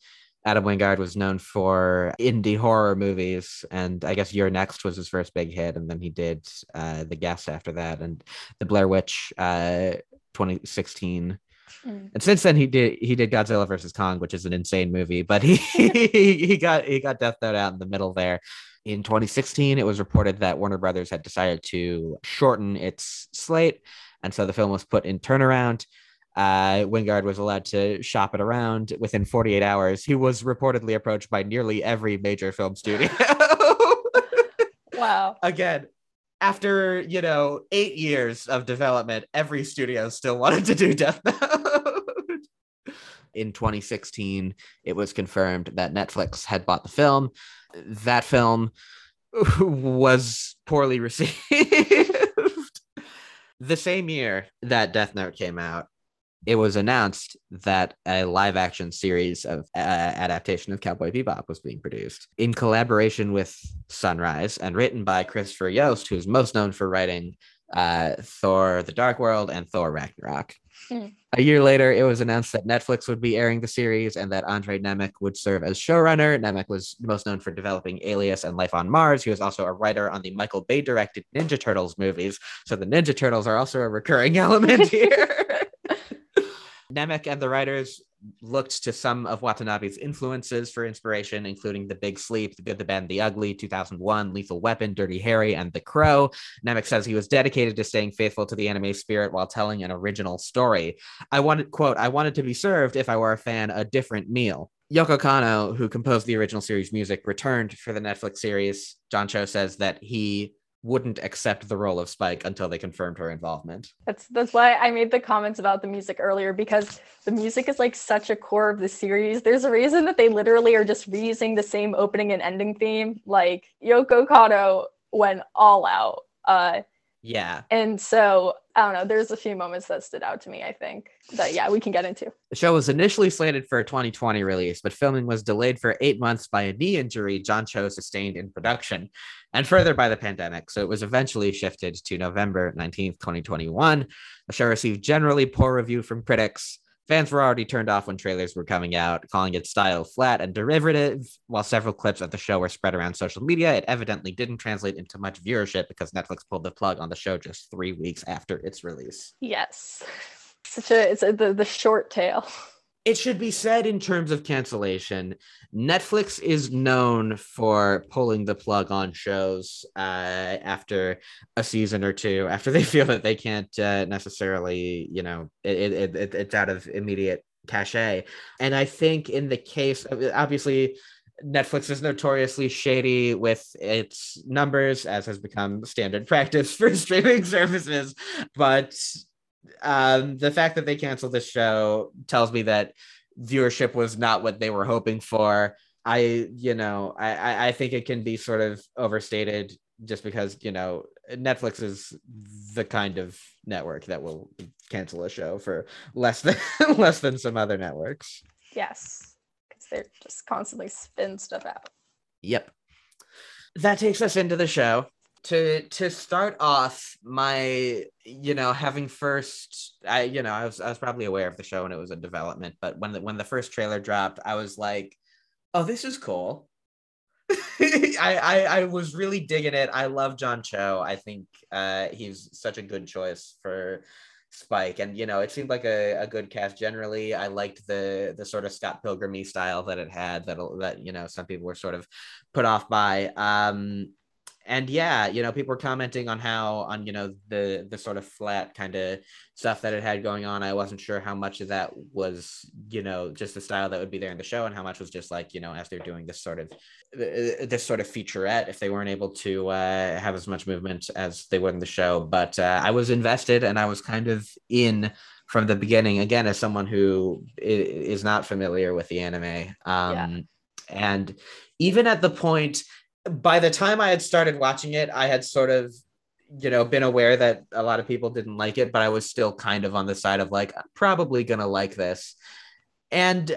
Adam Wingard was known for indie horror movies, and I guess You're Next was his first big hit, and then he did uh, The Guest after that, and The Blair Witch, uh, 2016. Mm. And since then, he did he did Godzilla versus Kong, which is an insane movie. But he [LAUGHS] [LAUGHS] he got he got Death Note out in the middle there. In 2016, it was reported that Warner Brothers had decided to shorten its slate, and so the film was put in turnaround. Uh, Wingard was allowed to shop it around within 48 hours. He was reportedly approached by nearly every major film studio. [LAUGHS] Wow. Again, after you know eight years of development, every studio still wanted to do Death Note. In 2016, it was confirmed that Netflix had bought the film. That film was poorly [LAUGHS] received. the same year that Death Note came out, it was announced that a live action series of uh, adaptation of Cowboy Bebop was being produced in collaboration with Sunrise and written by Christopher Yost, who's most known for writing uh, Thor: The Dark World and Thor: Ragnarok. Hmm. A year later, it was announced that Netflix would be airing the series and that Andre Nemec would serve as showrunner. Nemec was most known for developing Alias and Life on Mars. He was also a writer on the Michael Bay directed Ninja Turtles movies. So the Ninja Turtles are also a recurring [LAUGHS] element here. Nemec and the writers looked to some of Watanabe's influences for inspiration, including The Big Sleep, The Good, the Bad, the Ugly, 2001, Lethal Weapon, Dirty Harry, and The Crow. Nemec says he was dedicated to staying faithful to the anime spirit while telling an original story. I wanted, quote, I wanted to be served, if I were a fan, a different meal. Yoko Kanno, who composed the original series music, returned for the Netflix series. John Cho says that he wouldn't accept the role of Spike until they confirmed her involvement. That's that's why I made the comments about the music earlier because the music is like such a core of the series. There's a reason that they literally are just reusing the same opening and ending theme. Like Yoko Kanno went all out. Uh Yeah. and so I don't know, there's a few moments that stood out to me, I think. That yeah, we can get into. The show was initially slated for a 2020 release, but filming was delayed for eight months by a knee injury John Cho sustained in production, and further by the pandemic. So it was eventually shifted to November 19th, 2021. The show received generally poor review from critics. Fans were already turned off when trailers were coming out, calling its style flat and derivative. While several clips of the show were spread around social media, it evidently didn't translate into much viewership because Netflix pulled the plug on the show just three weeks after its release. Yes. [LAUGHS] Such a it's a, the, the short tail. [LAUGHS] it should be said in terms of cancellation netflix is known for pulling the plug on shows uh, after a season or two after they [LAUGHS] feel that they can't uh, necessarily you know it, it, it, it's out of immediate cachet and i think in the case of obviously Netflix is notoriously shady with its numbers, as has become standard [LAUGHS] practice for streaming [LAUGHS] services. But um, the fact that they canceled this show tells me that viewership was not what they were hoping for. I, you know, I, I, I think it can be sort of overstated just because, you know, Netflix is the kind of network that will cancel a show for less than [LAUGHS] less than some other networks. Yes. Because they're just constantly spin stuff out. Yep. That takes us into the show. To to start off, my you know having first, I you know I was I was probably aware of the show and it was a development, but when the when the first trailer dropped, I was like, oh, this is cool. [LAUGHS] I, I I was really digging it. I love John Cho. I think uh, he's such a good choice for Spike, and you know, it seemed like a, a good cast generally. I liked the the sort of Scott Pilgrim style that it had. That that you know, some people were sort of put off by. Um, and yeah, you know, people were commenting on how on you know the the sort of flat kind of stuff that it had going on. I wasn't sure how much of that was you know just the style that would be there in the show, and how much was just like you know as they're doing this sort of this sort of featurette if they weren't able to uh, have as much movement as they would in the show. But uh, I was invested and I was kind of in from the beginning. Again, as someone who is not familiar with the anime, um, yeah. and even at the point by the time I had started watching it, I had sort of, you know, been aware that a lot of people didn't like it, but I was still kind of on the side of like, I'm probably gonna like this. And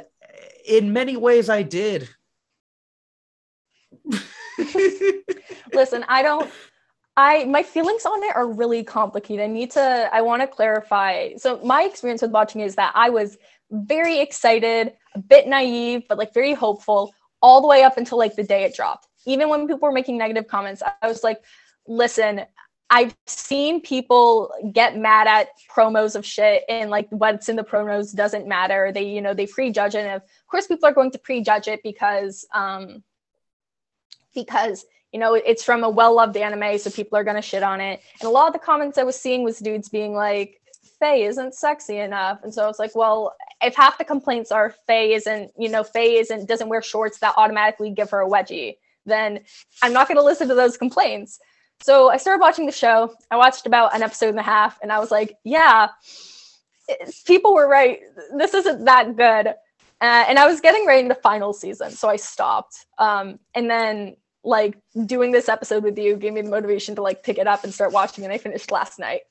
in many ways, I did. [LAUGHS] Listen, I don't. I my feelings on it are really complicated. I need to. I want to clarify. So my experience with watching is that I was very excited, a bit naive, but like very hopeful, all the way up until like the day it dropped even when people were making negative comments, I was like, listen, I've seen people get mad at promos of shit and like what's in the promos doesn't matter. They, you know, they prejudge it. And of course, people are going to prejudge it because, um, because you know it's from a well-loved anime, so people are gonna shit on it. And a lot of the comments I was seeing was dudes being like, "Faye isn't sexy enough," and so I was like, well, if half the complaints are Faye isn't, you know, Faye isn't doesn't wear shorts, that automatically give her a wedgie then I'm not going to listen to those complaints. So I started watching the show. I watched about an episode and a half, and I was like, yeah, people were right. This isn't that good. Uh, and I was getting ready in the final season, so I stopped. Um, and then like doing this episode with you gave me the motivation to like pick it up and start watching, and I finished last night.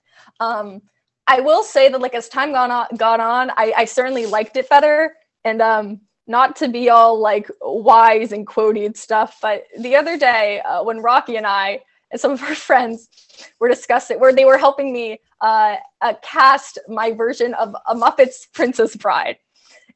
Um, I will say that like as time gone on, gone on, I, I certainly liked it better. And um, not to be all like wise and quoted stuff, but the other day uh, when Rocky and I and some of our [LAUGHS] friends were discussing, where they were helping me uh, uh, cast my version of a Muppets Princess Bride,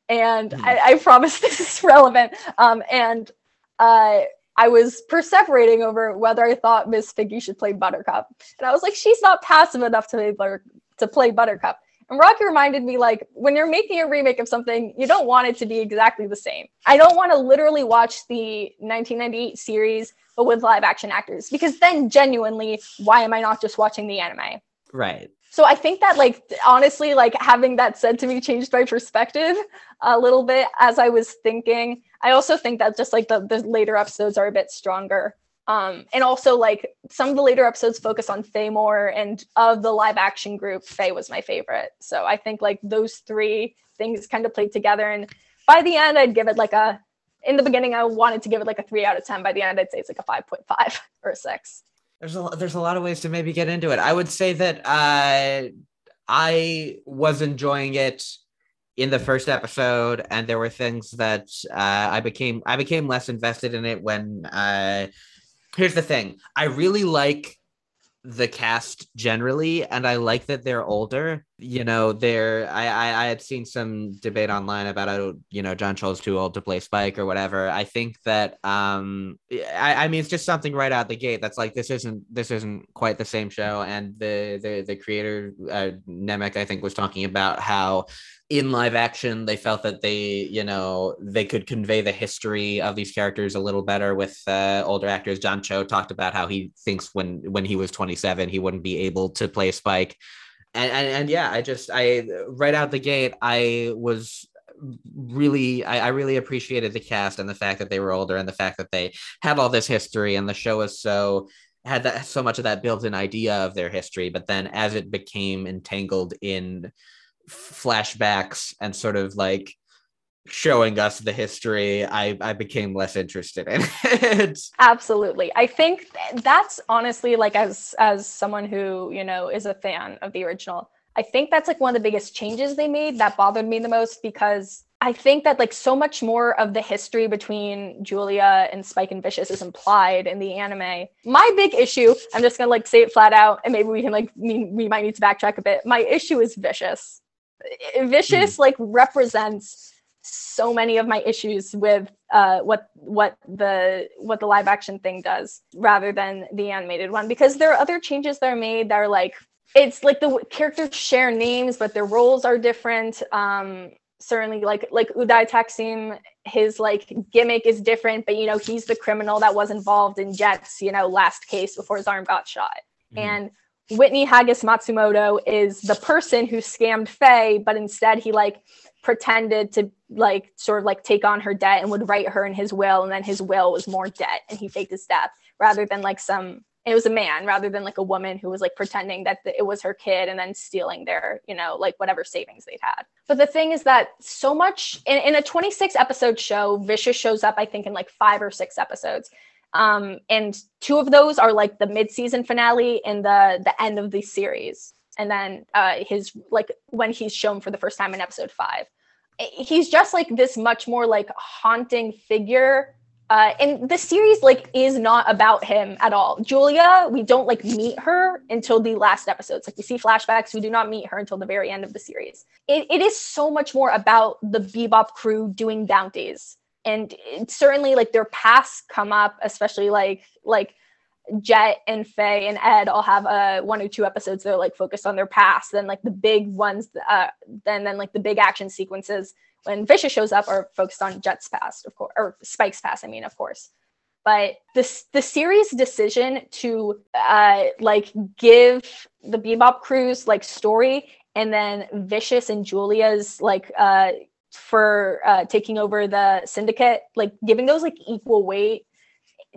and mm. I, I, promise [LAUGHS] this is relevant. Um, and uh, I was perseverating over whether I thought Miss Piggy should play Buttercup, and I was like, she's not passive enough to play, Butter- to play Buttercup. And Rocky reminded me like when you're making a remake of something, you don't want it to be exactly the same. I don't want to literally watch the 1998 series but with live action actors because then genuinely, why am I not just watching the anime? Right. So I think that like honestly, like having that said to me changed my perspective a little bit as I was thinking. I also think that just like the, the later episodes are a bit stronger. Um, and also like some of the later episodes focus on Faye more, and of the live action group, Faye was my favorite. So I think like those three things kind of played together. And by the end, I'd give it like a. In the beginning, I wanted to give it like a three out of ten. By the end, I'd say it's like a five point five [LAUGHS] or a six. There's a there's a lot of ways to maybe get into it. I would say that uh, I was enjoying it in the first episode, and there were things that uh, I became I became less invested in it when. Uh, here's the thing: I really like the cast generally, and I like that they're older. You know, they're I I, I had seen some debate online about you know John Cho's too old to play Spike or whatever. I think that um I, I mean it's just something right out the gate that's like this isn't this isn't quite the same show. And the the the creator uh, Nemec I think was talking about how in live action they felt that they you know they could convey the history of these characters a little better with uh, older actors john cho talked about how he thinks when when he was 27 he wouldn't be able to play spike and and, and yeah i just i right out the gate i was really I, I really appreciated the cast and the fact that they were older and the fact that they had all this history. And the show was so had that so much of that built-in idea of their history. But then as it became entangled in flashbacks and sort of like showing us the history i i became less interested in it. [LAUGHS] Absolutely. I think that's honestly like as as someone who you know is a fan of the original i think that's like one of the biggest changes they made that bothered me the most because i think that like so much more of the history between julia and spike and vicious is implied in the anime. My big issue i'm just gonna like say it flat out and maybe we can like we, we might need to backtrack a bit. My issue is vicious. Vicious mm. like represents so many of my issues with uh, what what the what the live action thing does rather than the animated one. Because there are other changes that are made that are like it's like the characters share names but their roles are different. Um certainly like like Uday Taksim his like gimmick is different but you know he's the criminal that was involved in Jet's you know last case before his arm got shot. Mm. and Whitney Hagas Matsumoto is the person who scammed Faye, but instead he like pretended to like sort of like take on her debt and would write her in his will, and then his will was more debt, and he faked his death rather than like some. It was a man rather than like a woman who was like pretending that it was her kid and then stealing their, you know, like whatever savings they'd had. But the thing is that so much in, in a 26 episode show, Vicious shows up, I think, in like five or six episodes um, and two of those are like the mid-season finale and the the end of the series and then uh, his like when he's shown for the first time in episode five. He's just like this much more like haunting figure uh, and the series like is not about him at all. Julia we don't like meet her until the last episodes. Like we see flashbacks. We do not meet her until the very end of the series. It, it is so much more about the bebop crew doing bounties and certainly like their pasts come up especially like like jet and faye and ed all have uh one or two episodes that are like focused on their past then like the big ones uh then then like the big action sequences when vicious shows up are focused on jet's past of course or spike's past i mean of course. But this the series decision to uh like give the bebop crews like story and then vicious and julia's like uh for uh, taking over the syndicate, like giving those like equal weight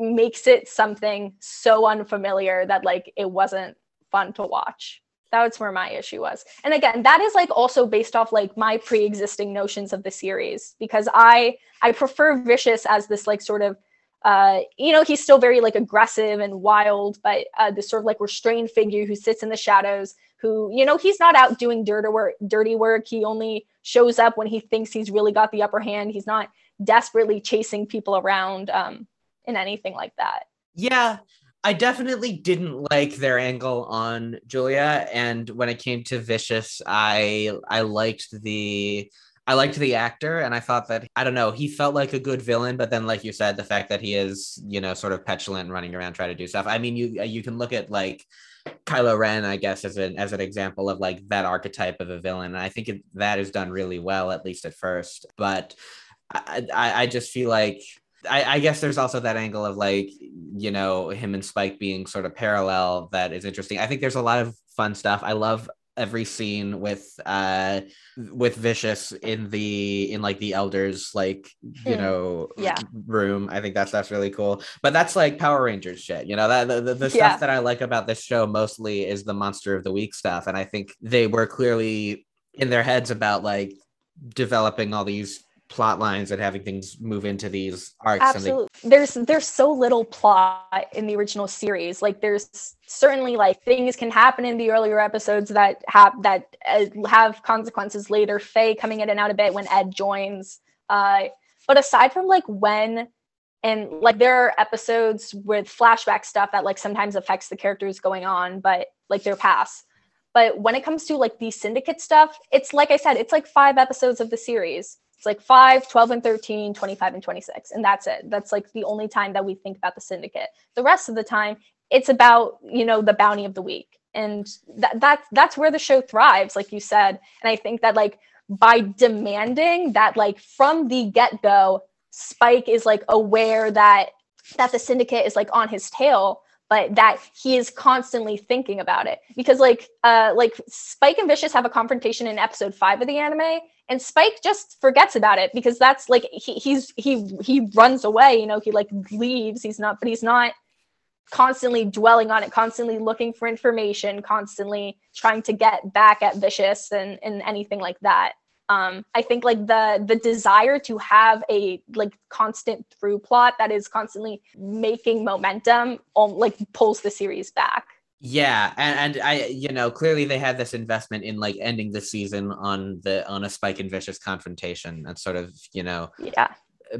makes it something so unfamiliar that like it wasn't fun to watch. That was where my issue was. And again, that is like also based off like my pre-existing notions of the series because I I prefer Vicious as this like sort of uh, you know, he's still very like aggressive and wild, but uh, this sort of like restrained figure who sits in the shadows, who, you know, he's not out doing dirty work, dirty work. He only shows up when he thinks he's really got the upper hand. He's not desperately chasing people around um, in anything like that. Yeah, I definitely didn't like their angle on Julia, and when it came to Vicious, I I liked the I liked the actor, and I thought that I don't know, he felt like a good villain, but then, like you said, the fact that he is you know sort of petulant running around trying to do stuff. I mean, you uh, you can look at like Kylo Ren, I guess, as an as an example of like that archetype of a villain. And I think it, that is done really well, at least at first. But I, I, I just feel like I, I, guess there's also that angle of like you know him and Spike being sort of parallel that is interesting. I think there's a lot of fun stuff. I love every scene with uh with vicious in the in like the elders like you Mm, know yeah. room i think that's that's really cool but that's like power rangers shit you know that the, the, the Yeah. stuff that i like about this show mostly is the monster of the week stuff and i think they were clearly in their heads about like developing all these plot lines and having things move into these arcs and Absolutely. There's there's so little plot in the original series. Like there's certainly like things can happen in the earlier episodes that have that uh, have consequences later. Faye coming in and out a bit when Ed joins. Uh, but aside from like when and like there are episodes with flashback stuff that like sometimes affects the characters going on, but like their past. But when it comes to like the syndicate stuff, it's like I said, it's like five episodes of the series. It's like 5, 12 and 13, 25 and 26. And that's it. That's like the only time that we think about the syndicate. The rest of the time, it's about, you know, the bounty of the week. And that, that that's where the show thrives, like you said. And I think that like by demanding that like from the get-go, Spike is like aware that that the syndicate is like on his tail but that he is constantly thinking about it because like uh like spike and vicious have a confrontation in episode five of the anime and spike just forgets about it because that's like he, he's he he runs away you know he like leaves. He's not but he's not constantly dwelling on it constantly looking for information constantly trying to get back at vicious and and anything like that. Um i think like the the desire to have a like constant through plot that is constantly making momentum um, like pulls the series back Yeah, and, and I, you know, clearly they had this investment in like ending the season on the on a Spike and Vicious confrontation and sort of, you know, yeah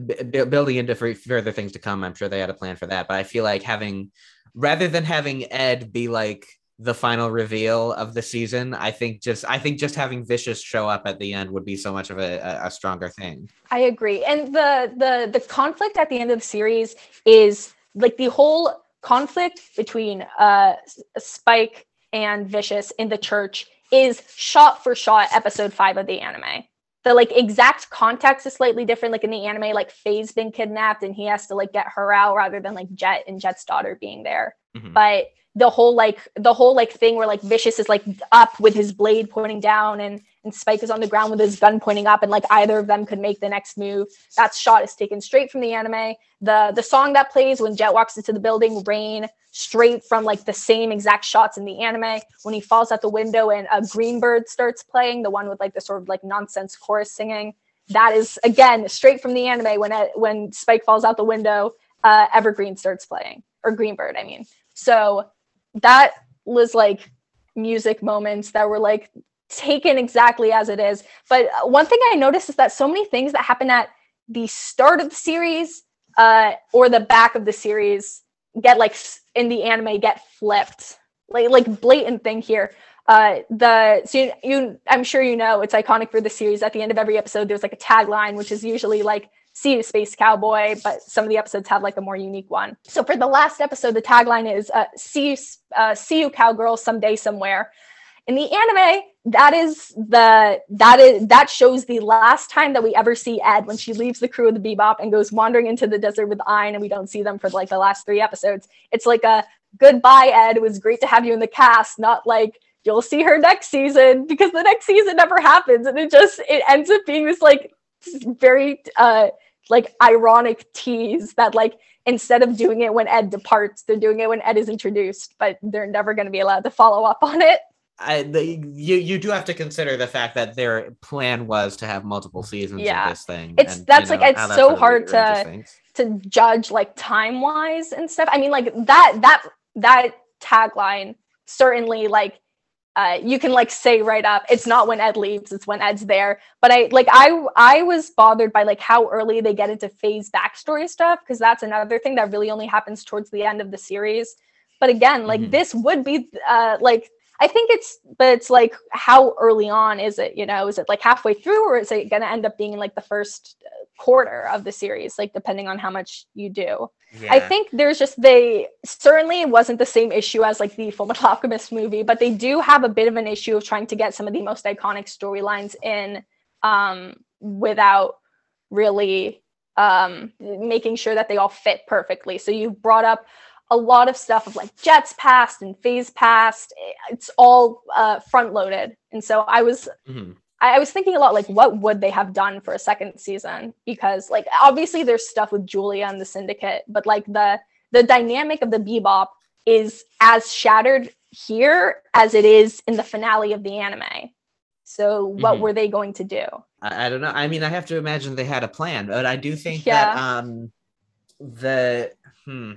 b- building into fur- further things to come. I'm sure they had a plan for that, but I feel like having rather than having Ed be like the final reveal of the season, I think just I think just having Vicious show up at the end would be so much of a, a, a stronger thing. I agree. And the the the conflict at the end of the series is like the whole conflict between uh Spike and Vicious in the church is shot for shot episode 5 of the anime. The like exact context is slightly different like in the anime like Faye's been kidnapped and he has to like get her out rather than like Jet and Jet's daughter being there. Mhm. But the whole like the whole like thing where like Vicious is like up with his blade pointing down and and Spike is on the ground with his gun pointing up and like either of them could make the next move. That shot is taken straight from the anime. The the song that plays when Jet walks into the building, Rain, straight from like the same exact shots in the anime. When he falls out the window and a green bird starts playing, the one with like the sort of like nonsense chorus singing. That is again straight from the anime when it, when Spike falls out the window, uh, Evergreen starts playing or Greenbird, I mean. So that was like music moments that were like taken exactly as it is. But uh, one thing I noticed is that so many things that happen at the start of the series uh, or the back of the series get like in the anime get flipped. Like like blatant thing here. Uh, the so you, you I'm sure you know it's iconic for the series. At the end of every episode, there's like a tagline, which is usually like "See you, space cowboy," but some of the episodes have like a more unique one. So for the last episode, the tagline is uh, "See you, uh, see you, cowgirl, someday, somewhere." In the anime, that is the that is that shows the last time that we ever see Ed when she leaves the crew of the Bebop and goes wandering into the desert with Ein, and we don't see them for like the last three episodes. It's like a goodbye, Ed. It was great to have you in the cast, not like you'll see her next season [LAUGHS] because the next season never happens, and it just it ends up being this like very uh like ironic tease that like instead of doing it when Ed departs, they're doing it when Ed is introduced, but they're never going to be allowed to follow up on it. I, the, you you do have to consider the fact that their plan was to have multiple seasons Yeah. of this thing. It's- and, that's, you like, it's so hard to- to judge like time wise and stuff. I mean, like that that that tagline certainly like uh, you can like say right up it's not when ed leaves it's when ed's there but i like i i was bothered by like how early they get into Faye's backstory stuff because that's another thing that really only happens towards the end of the series but again like Mhm. this would be uh like i think it's but it's like how early on is it you know? Is it like halfway through or is it going to end up being like the first uh, quarter of the series like depending on how much you do? I think there's just they certainly wasn't the same issue as like the Full Metal Alchemist movie, but they do have a bit of an issue of trying to get some of the most iconic storylines in um, without really um, making sure that they all fit perfectly. So you brought up a lot of stuff of like Jet's past and Faye's past. It's all uh, front loaded, and so I was Mhm. I, I was thinking a lot like what would they have done for a second season because like obviously there's stuff with Julia and the Syndicate, but like the the dynamic of the Bebop is as shattered here as it is in the finale of the anime. So what Mhm. were they going to do? I, I don't know. I mean, I have to imagine they had a plan, but I do think Yeah. that um the hmm.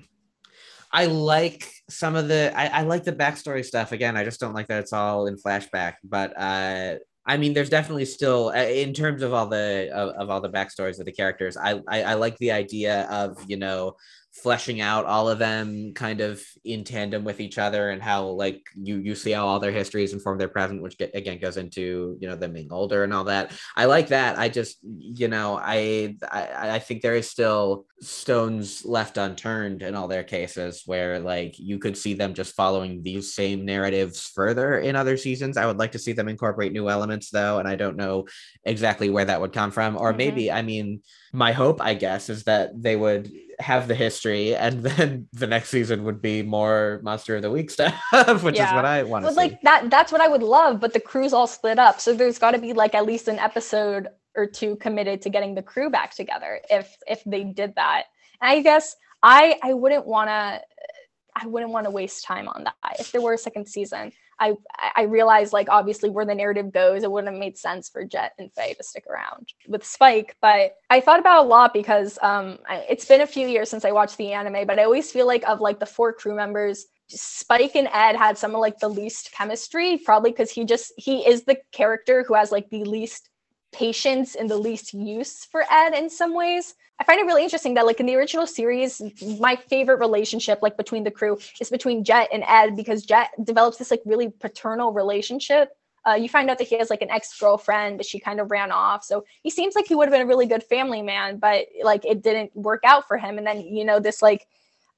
I like some of the I, I like the backstory stuff. Again, I just don't like that it's all in flashback. But uh I mean, there's definitely still uh, in terms of all the of, of all the backstories of the characters. I, I I like the idea of you know fleshing out all of them kind of in tandem with each other and how like you you see how all their histories inform their present which get, again goes into you know them being older and all that. I like that. I just you know i i, I think there is still stones left unturned in all their cases where like you could see them just following these same narratives further in other seasons. I would like to see them incorporate new elements though and i don't know exactly where that would come from. Or Mhm. maybe i mean my hope i guess is that they would have the history and [LAUGHS] then the next season would be more monster of the week stuff [LAUGHS] which is what i want to But see like that that's what I would love, but the crew's all split up. So there's got to be like at least an episode or two committed to getting the crew back together if if they did that. And I guess I I wouldn't want to I wouldn't want to waste time on that. If there were a second season, I I realize like obviously where the narrative goes, it wouldn't have made sense for Jet and Faye to stick around with Spike. But I thought about a lot because um I, it's been a few years since I watched the anime, but I always feel like of like the four crew members, Spike and Ed had some of like the least chemistry, probably because he just he is the character who has like the least patience and the least use for Ed in some ways. I find it really interesting that like in the original series, my favorite relationship like between the crew is between Jet and Ed because Jet develops this like really paternal relationship. Uh, you find out that he has like an ex-girlfriend, but she kind of ran off. So he seems like he would have been a really good family man, but like it didn't work out for him. And then you know this like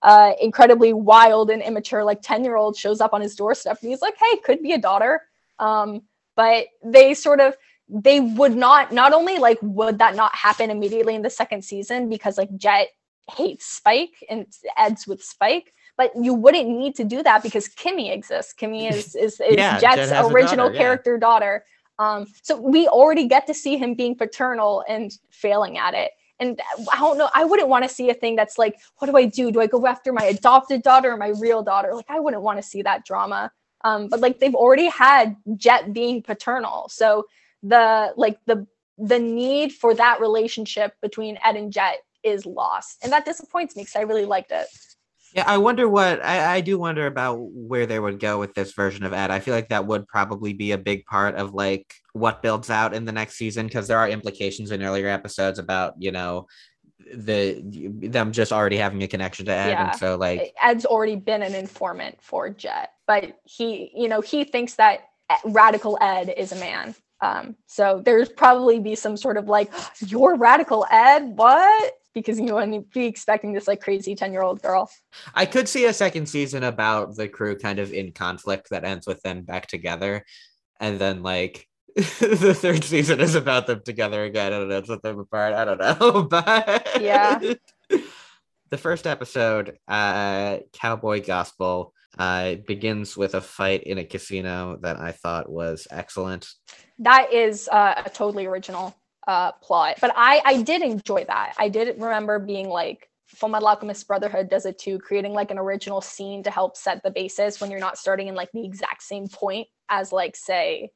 uh, incredibly wild and immature like 10 year old shows up on his doorstep and he's like hey could be a daughter um, but they sort of they would not not only like would that not happen immediately in the second season because like jet hates spike and ed's with spike but you wouldn't need to do that because kimmy exists kimmy [LAUGHS] is is, is Yeah, jet's a original daughter, yeah. character daughter um, so we already get to see him being paternal and failing at it and I don't know. I wouldn't want to see a thing that's like, what do I do? Do I go after my adopted daughter or my real daughter? Like, I wouldn't want to see that drama. Um, but like, they've already had Jet being paternal, so the like the the need for that relationship between Ed and Jet is lost, and that disappoints me because I really liked it. Yeah, I wonder what I, I do wonder about where they would go with this version of Ed. I feel like that would probably be a big part of like what builds out in the next season because there are implications in earlier episodes about you know the them just already having a connection to Ed, Yeah. and so like Ed's already been an informant for Jet, but he, you know, he thinks that eh, radical Ed is a man. Um, so there's probably be some sort of like, [GASPS] you're radical Ed, what? Because you wouldn't be expecting this like crazy 10 year old girl. I could see a second season about the crew kind of in conflict that ends with them back together, and then like [LAUGHS] the third season is about them together again, and it's with them apart. I don't know, [LAUGHS] but Yeah. [LAUGHS] the first episode, uh, Cowboy Gospel, uh, begins with a fight in a casino that I thought was excellent. That is uh, a totally original uh, plot, but I, I did enjoy that. I did remember being like, Full Metal Alchemist Brotherhood does it too, creating like an original scene to help set the basis when you're not starting in like the exact same point as like say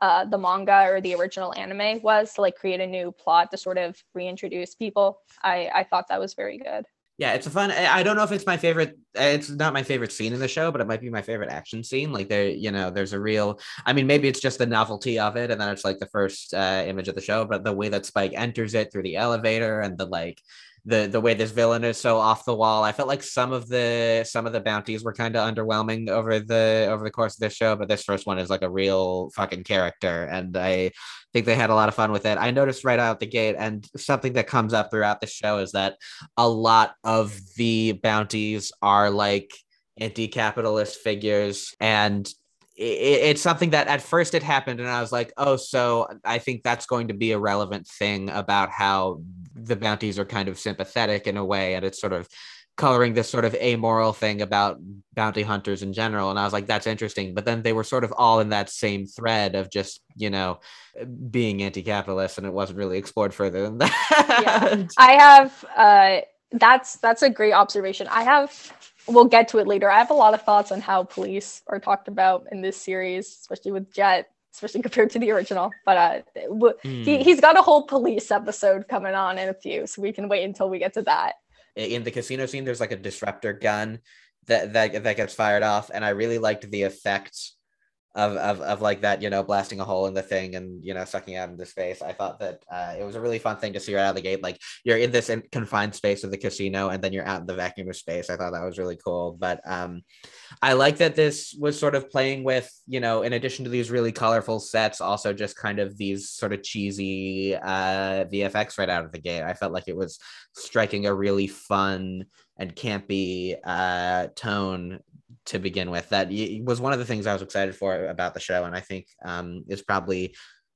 uh, the manga or the original anime was to like create a new plot to sort of reintroduce people. I I thought that was very good. Yeah, it's a fun. I don't know if it's my favorite. It's not my favorite scene in the show, but it might be my favorite action scene. Like there, you know, there's a real. I mean, maybe it's just the novelty of it, and then it's like the first uh, image of the show. But the way that Spike enters it through the elevator, and the like, the the way this villain is so off the wall. I felt like some of the some of the bounties were kind of underwhelming over the over the course of this show, but this first one is like a real fucking character, and I think they had a lot of fun with it. I noticed right out the gate, and something that comes up throughout the show is that a lot of the bounties are like anti-capitalist figures and it's something that at first it happened and i was like oh so i think that's going to be a relevant thing about how the bounties are kind of sympathetic in a way and it's sort of coloring this sort of amoral thing about bounty hunters in general and i was like that's interesting but then they were sort of all in that same thread of just you know being anti-capitalist and it wasn't really explored further than that Yeah. [LAUGHS] I have uh that's that's a great observation. I have we'll get to it later. I have a lot of thoughts on how police are talked about in this series, especially with Jet, especially [LAUGHS] compared to the original. But uh w- he, Hmm. he's got a whole police episode coming on in a few, so we can wait until we get to that. in the casino scene there's like a disruptor gun that that, that gets fired off and i really liked the effect of, of of like that you know blasting a hole in the thing and you know sucking out into space. I thought that uh, it was a really fun thing to see right out of the gate like you're in this in confined space of the casino and then you're out in the vacuum of space. I thought that was really cool. But um i like that this was sort of playing with you know in addition to these really colorful sets also just kind of these sort of cheesy uh vfx right out of the gate. I felt like it was striking a really fun and campy uh, tone to begin with. That was one of the things I was excited for about the show, and I think um, is probably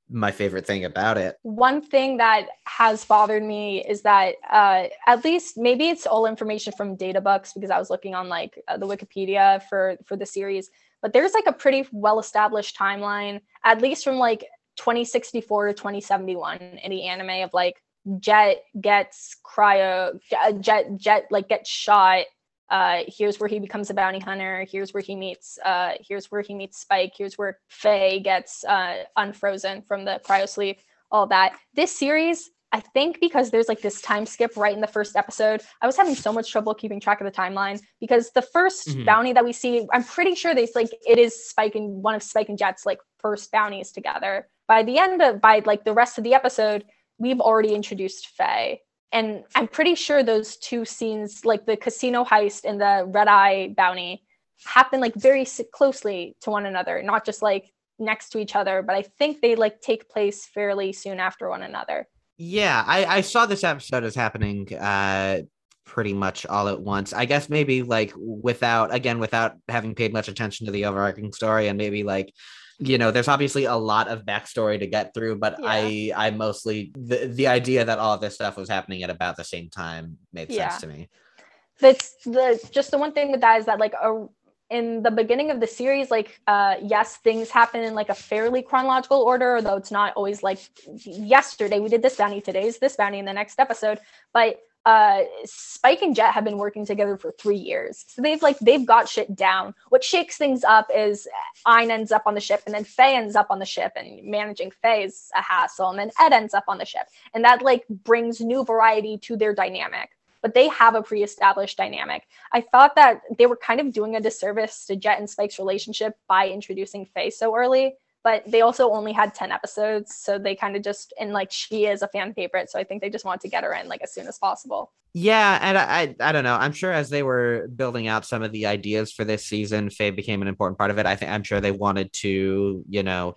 my favorite thing about it. One thing that has bothered me is that uh, at least maybe it's all information from Databooks because I was looking on like uh, the Wikipedia for for the series, but there's like a pretty well established timeline, at least from like 2064 to 2071 in the anime of like Jet gets cryo, uh, Jet Jet like gets shot. Uh, here's where he becomes a bounty hunter. Here's where he meets. Uh, here's where he meets Spike. Here's where Faye gets uh, unfrozen from the cryo sleep. All that. This series, I think, because there's like this time skip right in the first episode. I was having so much trouble keeping track of the timeline because the 1st Mhm. bounty that we see, I'm pretty sure there's like it is Spike and one of Spike and Jet's like first bounties together. By the end of by like the rest of the episode, we've already introduced Faye. And I'm pretty sure those two scenes, like the casino heist and the red eye bounty, happen like very closely to one another, not just like next to each other, but I think they like take place fairly soon after one another. Yeah, I, I saw this episode as happening uh, pretty much all at once. I guess maybe like without again without having paid much attention to the overarching story, and maybe like you know there's obviously a lot of backstory to get through but i i mostly the, the idea that all of this stuff was happening at about the same time made Yeah. sense to me That's the just the one thing with that is that like a, in the beginning of the series, like uh yes, things happen in like a fairly chronological order, although it's not always like yesterday we did this bounty, today's this bounty in the next episode. But uh Spike and Jet have been working together for three years. So they've like they've got shit down. What shakes things up is Ein ends up on the ship and then Faye ends up on the ship and managing Faye is a hassle. And then Ed ends up on the ship. And that like brings new variety to their dynamic. But they have a pre-established dynamic. I thought that they were kind of doing a disservice to Jet and Spike's relationship by introducing Faye so early. But they also only had 10 episodes. So they kind of just, and like she is a fan favorite. So I think they just wanted to get her in like as soon as possible. Yeah, and I, I I don't know. I'm sure as they were building out some of the ideas for this season, Faye became an important part of it. I think I'm sure they wanted to, you know,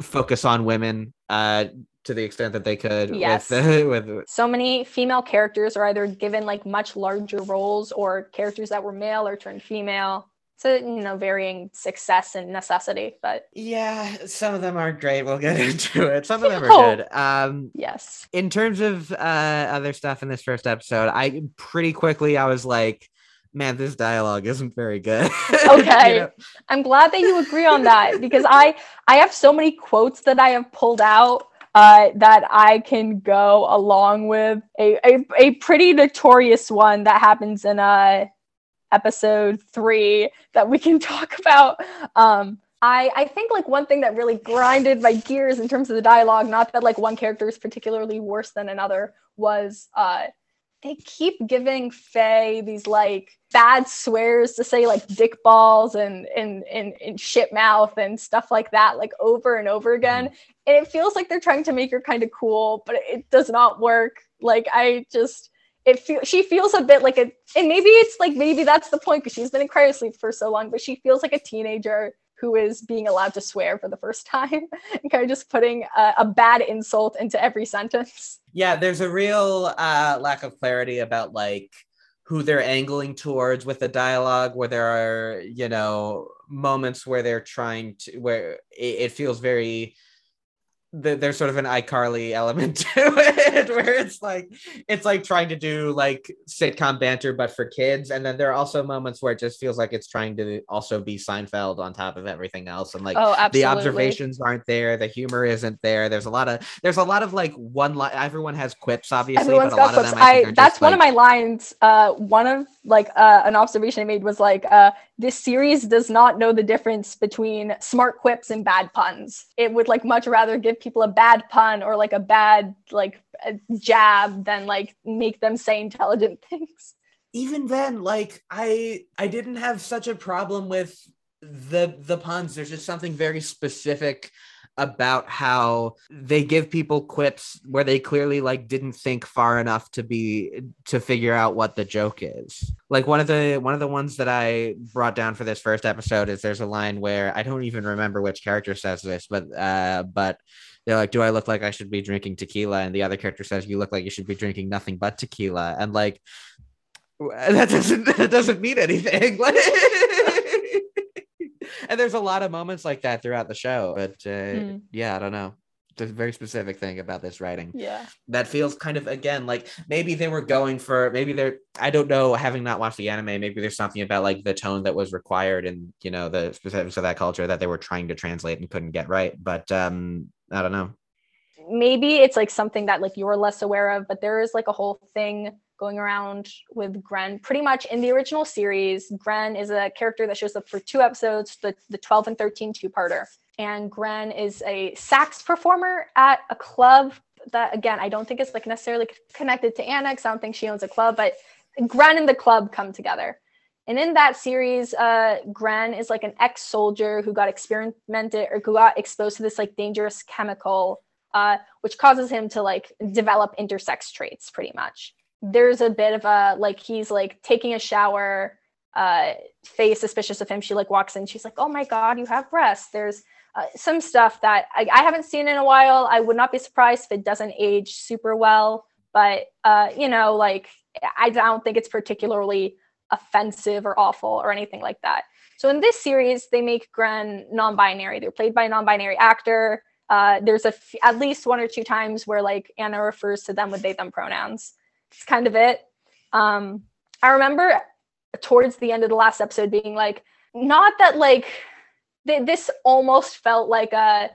focus on women uh to the extent that they could Yes. with [LAUGHS] with So many female characters are either given like much larger roles or characters that were male or turned female. So, you know, varying success and necessity. But Yeah, some of them aren't great. We'll get [LAUGHS] into it. Some of them are Oh. good. Um yes. in terms of uh other stuff in this first episode, I pretty quickly I was like, man, this dialogue isn't very good. [LAUGHS] You Okay. know? I'm glad that you agree on that because I I have so many quotes that I have pulled out uh, that I can go along with a, a a pretty notorious one that happens in uh episode three that we can [LAUGHS] talk about. Um, I I think like one thing that really grinded my gears in terms of the dialogue, not that like one character is particularly worse than another, was uh they keep giving Faye these like bad swears to say like dick balls and and and, and shit mouth and stuff like that like over and over again. And it feels like they're trying to make her kind of cool, but it does not work. Like I just it feel she feels a bit like a and maybe it's like maybe that's the point because she's been in cryosleep for so long, but she feels like a teenager who is being allowed to swear for the first [LAUGHS] time and kind of just putting a, a bad insult into every sentence. Yeah, there's a real uh lack of clarity about like who they're angling towards with the dialogue where there are, you know, moments where they're trying to where it, it feels very the, there's sort of an iCarly element [LAUGHS] to it, where it's like it's like trying to do like sitcom banter, but for kids. And then there are also moments where it just feels like it's trying to also be Seinfeld on top of everything else, and like oh, the observations aren't there, the humor isn't there. There's a lot of there's a lot of like one line. Everyone has quips, obviously, Everyone's but a got of them. I, I that's one of my lines. Uh, one of like uh, an observation I made was like, uh, this series does not know the difference between smart quips and bad puns. It would like much rather give people a bad pun or like a bad like a jab than like make them say intelligent [LAUGHS] things. even then like i i didn't have such a problem with the the puns there's just something very specific about how they give people quips where they clearly like didn't think far enough to be to figure out what the joke is like one of the one of the ones that i brought down for this first episode is there's a line where i don't even remember which character says this but uh but they're like, "Do I look like I should be drinking tequila?" And the other character says, "You look like you should be drinking nothing but tequila." And like, [LAUGHS] that doesn't that doesn't mean anything. [LAUGHS] And there's a lot of moments like that throughout the show. But uh, Hmm. yeah, I don't know. There's a very specific thing about this writing Yeah. that feels kind of again like maybe they were going for maybe they're I don't know having not watched the anime maybe there's something about like the tone that was required and you know the specifics of that culture that they were trying to translate and couldn't get right but um I don't know maybe it's like something that like you're less aware of, but there is like a whole thing going around with Gren. Pretty much in the original series, Gren is a character that shows up for two episodes, the, the 12 and 13 two-parter. And Gren is a sax performer at a club that again, I don't think is like necessarily connected to Anna's. I don't think she owns a club, but Gren and the club come together. And in that series, uh, Gren is like an ex-soldier who got experimented or who got exposed to this like dangerous chemical uh, which causes him to like develop intersex traits pretty much. There's a bit of a like he's like taking a shower, uh, Faye suspicious of him. She like walks in, she's like, "Oh my god, you have breasts." There's uh, some stuff that I, I haven't seen in a while. I would not be surprised if it doesn't age super well, but uh, you know, like I don't think it's particularly offensive or awful or anything like that. So in this series, they make Gren non-binary. They're played by a non-binary actor uh, there's a f- at least one or two times where like Anna refers to them with they them pronouns. It's kind of it. Um, I remember towards the end of the last episode being like, not that like th- this almost felt like a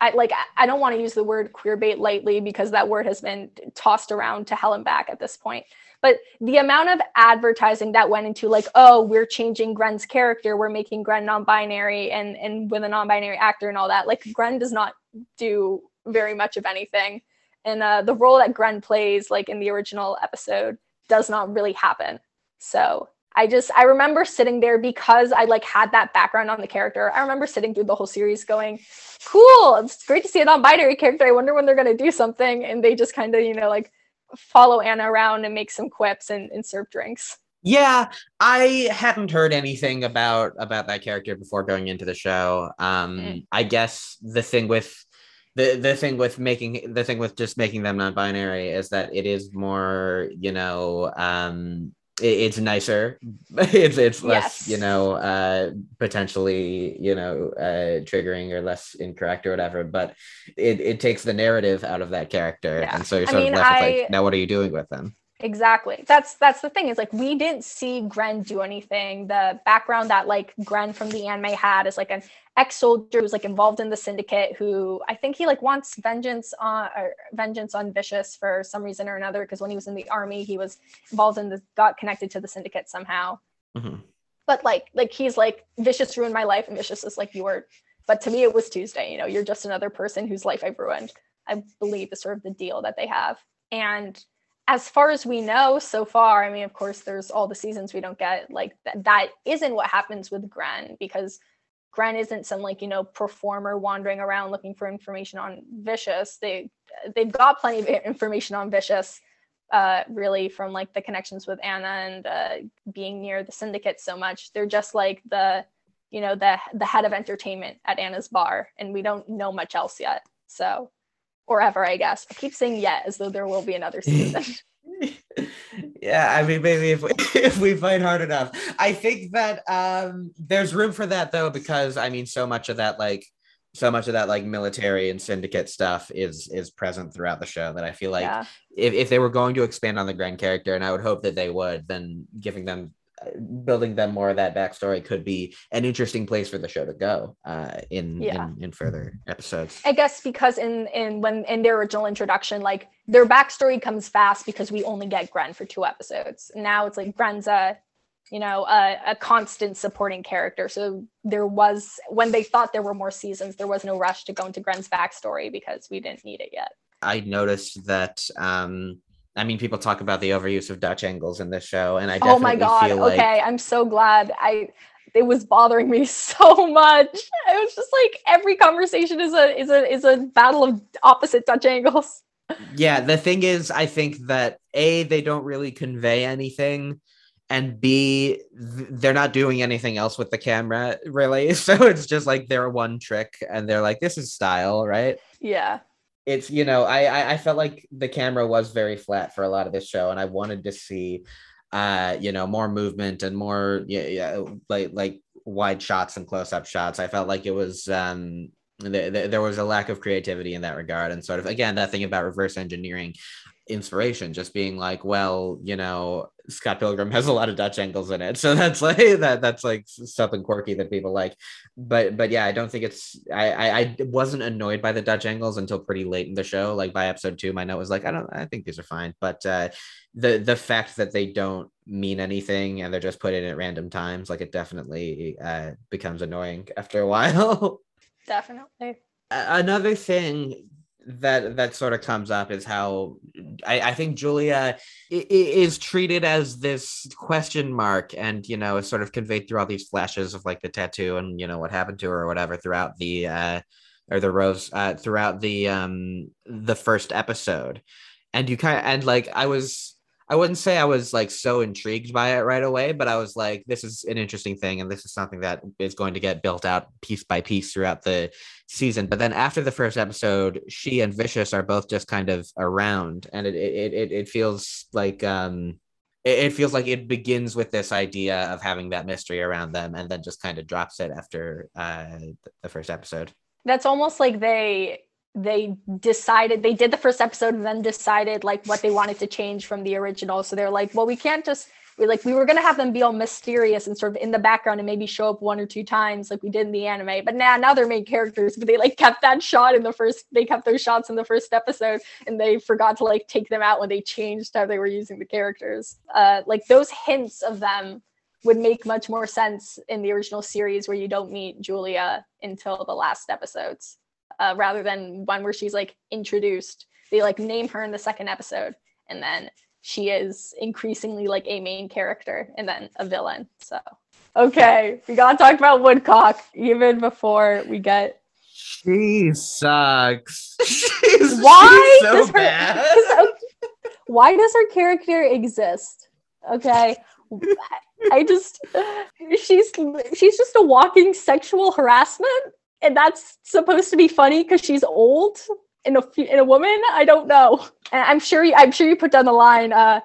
I like I don't want to use the word queer bait lightly because that word has been tossed around to hell and back at this point. But the amount of advertising that went into like, oh, we're changing Gren's character, we're making Gren non-binary and and with a non-binary actor and all that. Like Gren does not do very much of anything. And uh, the role that Gren plays, like in the original episode, does not really happen. So I just I remember sitting there because I like had that background on the character. I remember sitting through the whole series going, cool, it's great to see a non-binary character. I wonder when they're gonna do something. And they just kind of, you know, like follow Anna around and make some quips and, and serve drinks. Yeah, I hadn't heard anything about about that character before going into the show. Um, Mm. I guess the thing with the the thing with making the thing with just making them non-binary is that it is more, you know, um, it's nicer. [LAUGHS] it's it's less, Yes. you know, uh, potentially, you know, uh, triggering or less incorrect or whatever. But it it takes the narrative out of that character, Yeah. and so you're I sort mean, of left with like, now what are you doing with them? Exactly. That's that's the thing is like we didn't see Gren do anything. The background that like Gren from the anime had is like an ex-soldier who's like involved in the syndicate who I think he like wants vengeance on or vengeance on Vicious for some reason or another because when he was in the army he was involved in the got connected to the syndicate somehow. Mhm. But like like he's like Vicious ruined my life and Vicious is like you were but to me it was Tuesday, you know, you're just another person whose life I've ruined. I believe is sort of the deal that they have. And as far as we know so far, I mean, of course, there's all the seasons we don't get. Like th- that isn't what happens with Gren because Gren isn't some like you know performer wandering around looking for information on Vicious. They they've got plenty of information on Vicious, uh, really from like the connections with Anna and uh, being near the syndicate so much. They're just like the you know the the head of entertainment at Anna's bar, and we don't know much else yet. So or ever, I guess. I keep saying yet as though there will be another season. [LAUGHS] yeah i mean maybe if we, [LAUGHS] if we fight hard enough i think that um there's room for that though because i mean so much of that like so much of that like military and syndicate stuff is is present throughout the show that I feel like yeah. if, if they were going to expand on the Gren character, and I would hope that they would, then giving them building them more of that backstory could be an interesting place for the show to go uh, in, Yeah. in in further episodes. I guess because in in when in their original introduction, like their backstory comes fast because we only get Gren for two episodes. Now it's like Gren's a, you know, a, a constant supporting character. So there was when they thought there were more seasons, there was no rush to go into Gren's backstory because we didn't need it yet. I noticed that. Um, I mean, people talk about the overuse of Dutch angles in this show, and I definitely Oh my god! feel like okay, I'm so glad. I it was bothering me [LAUGHS] so much. It was just like every conversation is a is a is a battle of opposite Dutch angles. yeah the thing is i think that a they don't really convey anything and b they're not doing anything else with the camera [LAUGHS] really [LAUGHS] so it's just like their one trick and they're like this is style right Yeah. It's you know I, I felt like the camera was very flat for a lot of this show and i wanted to see uh you know more movement and more yeah, yeah like like wide shots and close-up shots. I felt like it was um th- th- there was a lack of creativity in that regard and sort of again that thing about reverse engineering inspiration just being like well you know scott pilgrim has a lot of dutch angles in it. [LAUGHS] So that's like that that's like something quirky that people like. But but yeah i don't think it's I, I i wasn't annoyed by the dutch angles until pretty late in the show like by episode two. My note was like i don't i think these are fine. But uh the the fact that they don't mean anything and they're just put in at random times like it definitely uh becomes annoying [LAUGHS] after a while. Definitely. Another thing that that sort of comes up is how I, I think Julia is treated as this question mark, and you know is sort of conveyed through all these flashes of like the tattoo and you know what happened to her or whatever throughout the uh, or the rose uh, throughout the um the first episode, and you kind of and like I was. I wouldn't say I was like so intrigued by it right away, but I was like, this is an interesting thing, and this is something that is going to get built out piece by piece throughout the season. But then after the first episode, she and Vicious are both just kind of around, and it it it, it feels like um it, feels like it begins with this idea of having that mystery around them, and then just kind of drops it after uh the first episode. That's almost like they they decided they did the first episode and then decided like what they wanted to change from the original. So they're like, well, we can't just we like we were gonna have them be all mysterious and sort of in the background and maybe show up one or two times like we did in the anime. But now now they're main characters, but they like kept that shot in the first they kept those shots in the first episode and they forgot to like take them out when they changed how they were using the characters. Uh like those hints of them would make much more sense in the original series where you don't meet Julia until the last episodes, uh, rather than one where she's like introduced. They like name her in the second episode, and then she is increasingly like a main character and then a villain. So, okay, we gotta talk about Woodcock even before we get She sucks. [LAUGHS] She's, Why she's so does her- bad. [LAUGHS] why does her character exist okay i just she's she's just a walking sexual harassment and that's supposed to be funny because she's old in a in a woman? I don't know. And i'm sure you, i'm sure you put down the line uh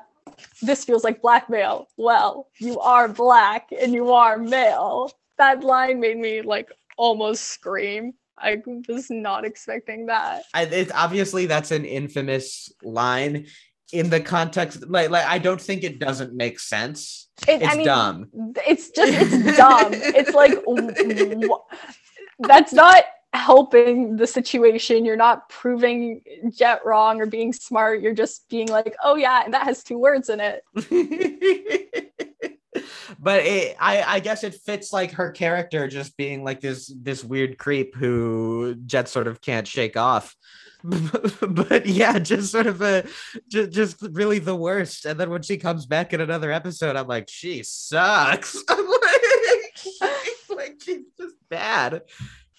this feels like blackmail. Well you are black and you are male. That line made me like almost scream. I was not expecting that. I, it's obviously that's an infamous line in the context like like I don't think it doesn't make sense. It- It's I mean, dumb. it's just it's [LAUGHS] dumb. It's like w- w- that's not helping the situation you're not proving jet wrong or being smart you're just being like oh yeah and that has two words in it [LAUGHS] but it, I I guess it fits like her character just being like this this weird creep who Jet sort of can't shake off. [LAUGHS] but yeah, just sort of a just, just really the worst. And then when she comes back in another episode, I'm like, she sucks. [LAUGHS] I'm like, like she's just bad.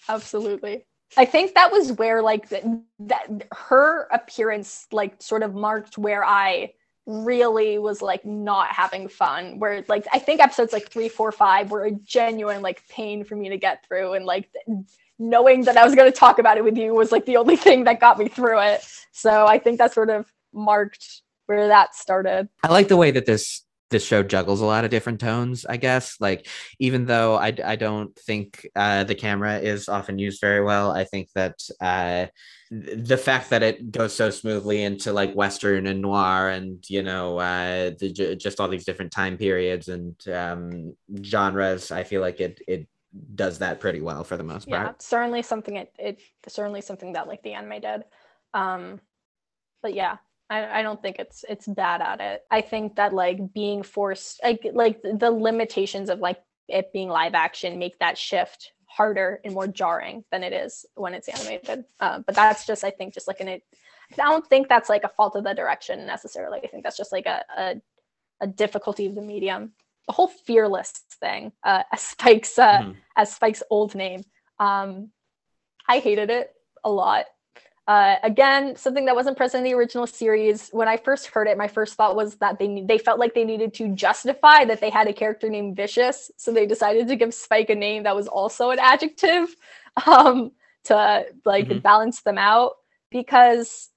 absolutely. I think that was where like th- that her appearance like sort of marked where i really was like not having fun where like i think episodes like three four five were a genuine like pain for me to get through and like th- knowing that i was going to talk about it with you was like the only [LAUGHS] thing that got me through it. So i think that sort of marked where that started. I like the way that this this show juggles a lot of different tones i guess. Like even though i, I don't think uh, the camera is often used very well i think that uh, the fact that it goes so smoothly into like western and noir and you know uh, the, just all these different time periods and um, genres i feel like it it does that pretty well for the most part. yeah certainly something it, it certainly something that like the anime did. Um but yeah I, I don't think it's it's bad at it. I think that like being forced like like the limitations of like it being live action make that shift harder and more jarring than it is when it's animated. Uh, but that's just I think just like an it. I don't think that's like a fault of the direction necessarily. I think that's just like a a, a difficulty of the medium. The whole fearless thing, uh, [LAUGHS] as Spike's uh, mm-hmm. as Spike's old name. Um, I hated it a lot. Uh, again, something that wasn't present in the original series. When I first heard it, my first thought was that they they felt like they needed to justify that they had a character named Vicious, so they decided to give Spike a name that was also an adjective [LAUGHS] um, to like mm-hmm. balance them out. Because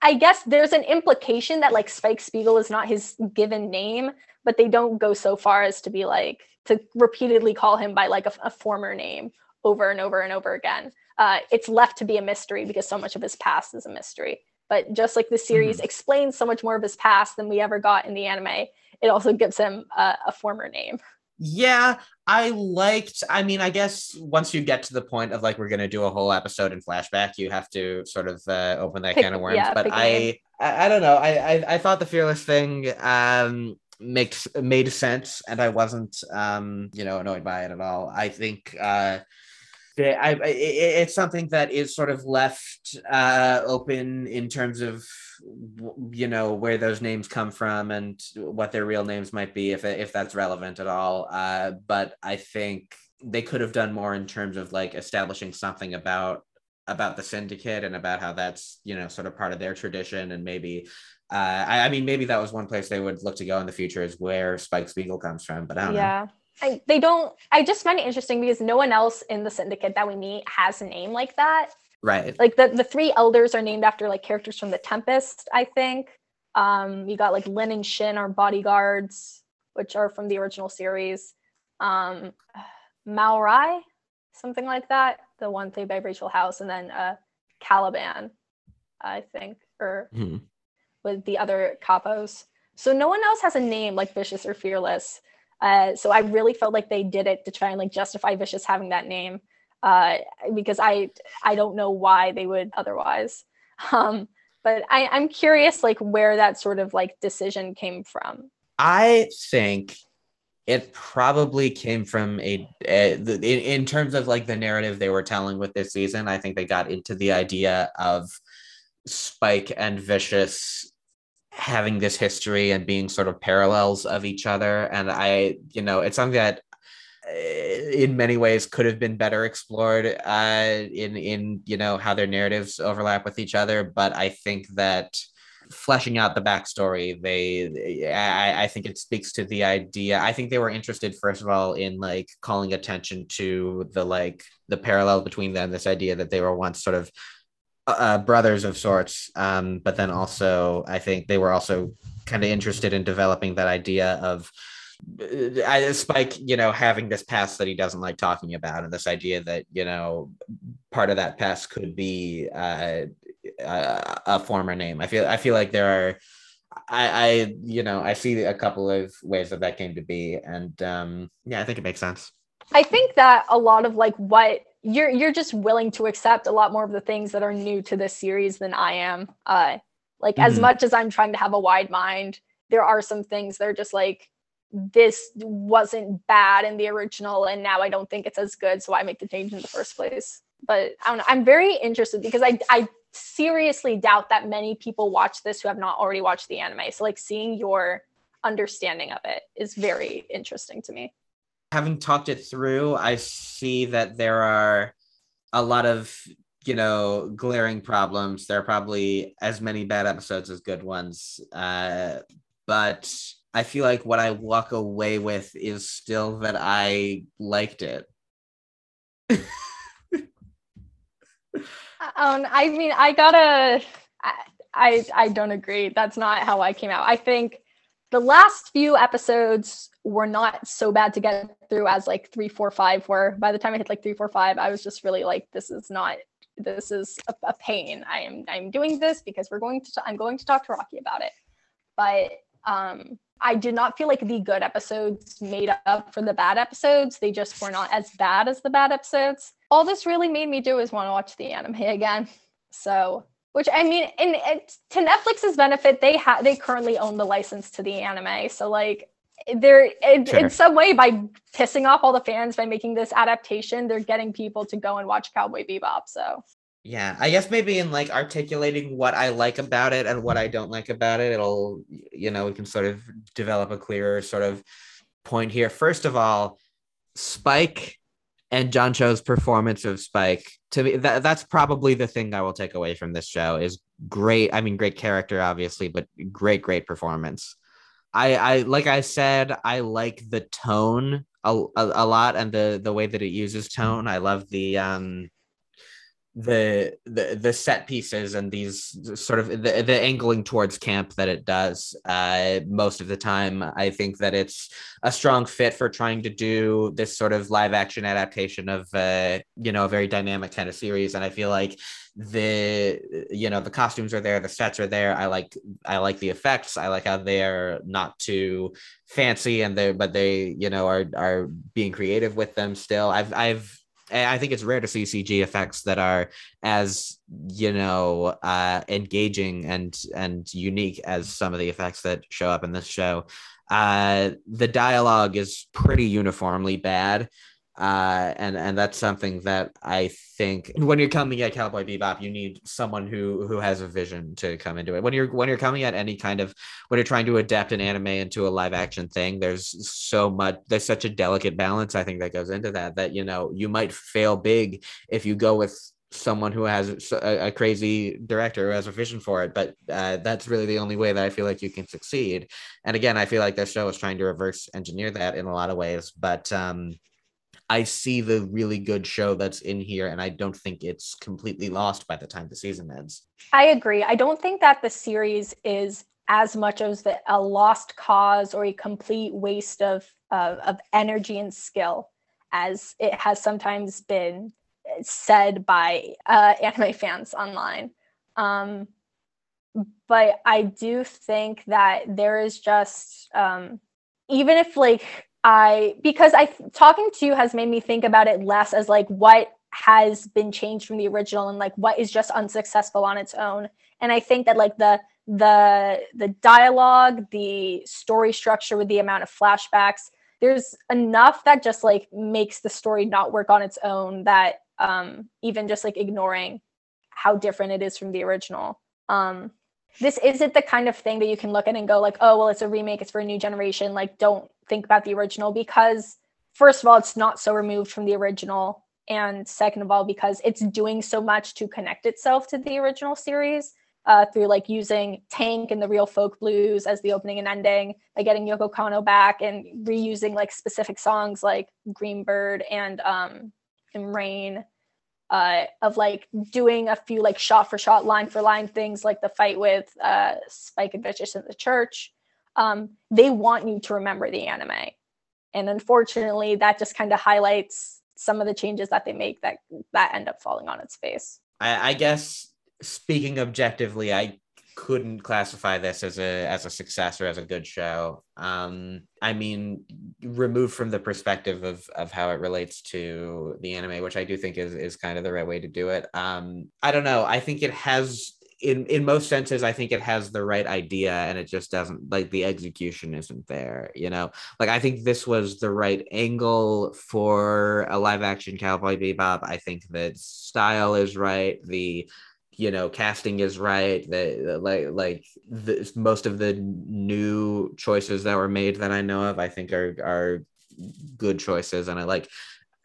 I guess there's an implication that like Spike Spiegel is not his given name, but they don't go so far as to be like to repeatedly call him by like a, a former name over and over and over again uh, it's left to be a mystery because so much of his past is a mystery. But just like the series mm-hmm. explains so much more of his past than we ever got in the anime, it also gives him a former name. Yeah, I liked. I mean, I guess once you get to the point of like we're gonna do a whole episode in flashback, you have to sort of uh, open that pick, can of worms. Yeah, but I, I, I, don't know. I, I, I thought the fearless thing um makes made sense, and I wasn't um you know annoyed by it at all. I think uh I, I, it's something that is sort of left uh, open in terms of you know where those names come from and what their real names might be if if that's relevant at all. Uh, but I think they could have done more in terms of like establishing something about about the syndicate and about how that's you know sort of part of their tradition and maybe uh, I, I mean maybe that was one place they would look to go in the future is where Spike Spiegel comes from, but I don't yeah. know. I, they don't i just find it interesting because no one else in the syndicate that we meet has a name like that. Right. Like the, the three elders are named after like characters from the tempest i think. Um you got like lin and shin are bodyguards which are from the original series. Um Rai, something like that the one played by rachel house and then uh caliban i think or mm-hmm. with the other capos. So no one else has a name like vicious or fearless uh, so I really felt like they did it to try and like justify Vicious having that name uh, because I I don't know why they would otherwise. [LAUGHS] Um, but I, I'm curious like where that sort of like decision came from. I think it probably came from a, a in, in terms of like the narrative they were telling with this season. I think they got into the idea of Spike and Vicious having this history and being sort of parallels of each other. And i you know it's something that uh, in many ways could have been better explored uh, in in you know how their narratives overlap with each other. But i think that fleshing out the backstory they I, I think it speaks to the idea. I think they were interested first of all in like calling attention to the like the parallel between them this idea that they were once sort of uh, brothers of sorts. Um, but then also, I think they were also kind of interested in developing that idea of uh, Spike, you know, having this past that he doesn't like talking about, and this idea that you know part of that past could be uh, a, a former name. I feel I feel like there are. I, I, you know, I see a couple of ways that that came to be, and um, yeah, I think it makes sense. I think that a lot of like what you're you're just willing to accept a lot more of the things that are new to this series than I am. Uh, like mm-hmm. as much as I'm trying to have a wide mind, there are some things that are just like this wasn't bad in the original, and now I don't think it's as good, so I make the change in the first place. But I don't know. I'm very interested because I I seriously doubt that many people watch this who have not already watched the anime. So like seeing your understanding of it is very interesting to me having talked it through, I see that there are a lot of you know glaring problems. There are probably as many bad episodes as good ones, uh, but I feel like what I walk away with is still that I liked it. [LAUGHS] um, I mean, I gotta. I, I I don't agree. That's not how I came out. I think the last few episodes were not so bad to get through as like three, four, five were. By the time I hit like three, four, five, I was just really like, this is not this is a, a pain. I am I'm doing this because we're going to I'm going to talk to Rocky about it. But um I did not feel like the good episodes made up for the bad episodes. They just were not as bad as the bad episodes. All this really made me do is want to watch the anime again. So, which I mean, in, to Netflix's benefit, they have they currently own the license to the anime. So, like, they're in, sure. in some way by pissing off all the fans by making this adaptation, they're getting people to go and watch Cowboy Bebop. So, yeah, I guess maybe in like articulating what I like about it and what I don't like about it, it'll, you know, we can sort of develop a clearer sort of point here. First of all, Spike and John Cho's performance of Spike to me that, that's probably the thing I will take away from this show is great. I mean, great character, obviously, but great, great performance. I, I like I said, I like the tone a, a, a lot and the the way that it uses tone. I love the um the the the set pieces and these sort of the, the angling towards camp that it does uh most of the time i think that it's a strong fit for trying to do this sort of live action adaptation of uh you know a very dynamic kind of series. And i feel like the you know the costumes are there the sets are there. I like i like the effects. I like how they're not too fancy and they but they you know are are being creative with them still. I've i've I think it's rare to see CG effects that are as you know uh, engaging and and unique as some of the effects that show up in this show. Uh, the dialogue is pretty uniformly bad uh, and and that's something that I think when you're coming at Cowboy Bebop, you need someone who who has a vision to come into it. When you're when you're coming at any kind of when you're trying to adapt an anime into a live action thing, there's so much there's such a delicate balance I think that goes into that that you know you might fail big if you go with someone who has a, a, crazy director who has a vision for it but uh, that's really the only way that i feel like you can succeed and again i feel like this show is trying to reverse engineer that in a lot of ways but um I see the really good show that's in here, and I don't think it's completely lost by the time the season ends. I agree. I don't think that the series is as much as the, a lost cause or a complete waste of of energy and skill as it has sometimes been said by uh, anime fans online. Um, but I do think that there is just um, even if like I because I talking to you has made me think about it less as like what has been changed from the original and like what is just unsuccessful on its own. And I think that like the the the dialogue, the story structure with the amount of flashbacks, there's enough that just like makes the story not work on its own that um even just like ignoring how different it is from the original. Um this isn't the kind of thing that you can look at and go like, oh well, it's a remake, it's for a new generation. Like, don't think about the original because first of all, it's not so removed from the original, and second of all, because it's doing so much to connect itself to the original series. Uh, through like using Tank and the Real Folk Blues as the opening and ending, by getting Yoko Kanno back and reusing like specific songs like Greenbird and um, and Rain uh, of like doing a few like shot for shot, line for line things like the fight with uh, Spike and Vicious in the church. Um, they want you to remember the anime. And unfortunately, that just kind of highlights some of the changes that they make that that end up falling on its face. I, I guess speaking objectively, I couldn't classify this as a as a success or as a good show. Um, I mean, removed from the perspective of of how it relates to the anime, which I do think is is kind of the right way to do it. Um, I don't know. I think it has in in most senses i think it has the right idea and it just doesn't like the execution isn't there you know like i think this was the right angle for a live action cowboy bebop i think the style is right the you know casting is right that like like the, most of the new choices that were made that i know of i think are are good choices and i like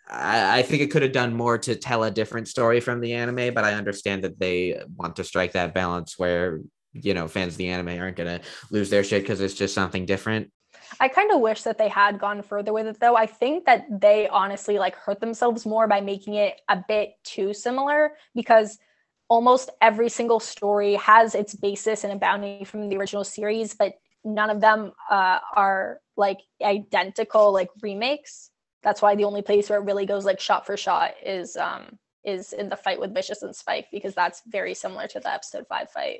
I, I think it could have done more to tell a different story from the anime but i understand that they want to strike that balance where you know fans of the anime aren't to lose their shit because it's just something different I kind of wish that they had gone further with it though. I think that they honestly like hurt themselves more by making it a bit too similar because almost every single story has its basis in a bounty from the original series, but none of them uh, are like identical like remakes. That's why the only place where it really goes like shot for shot is um is in the fight with Vicious and Spike because that's very similar to the episode five fight.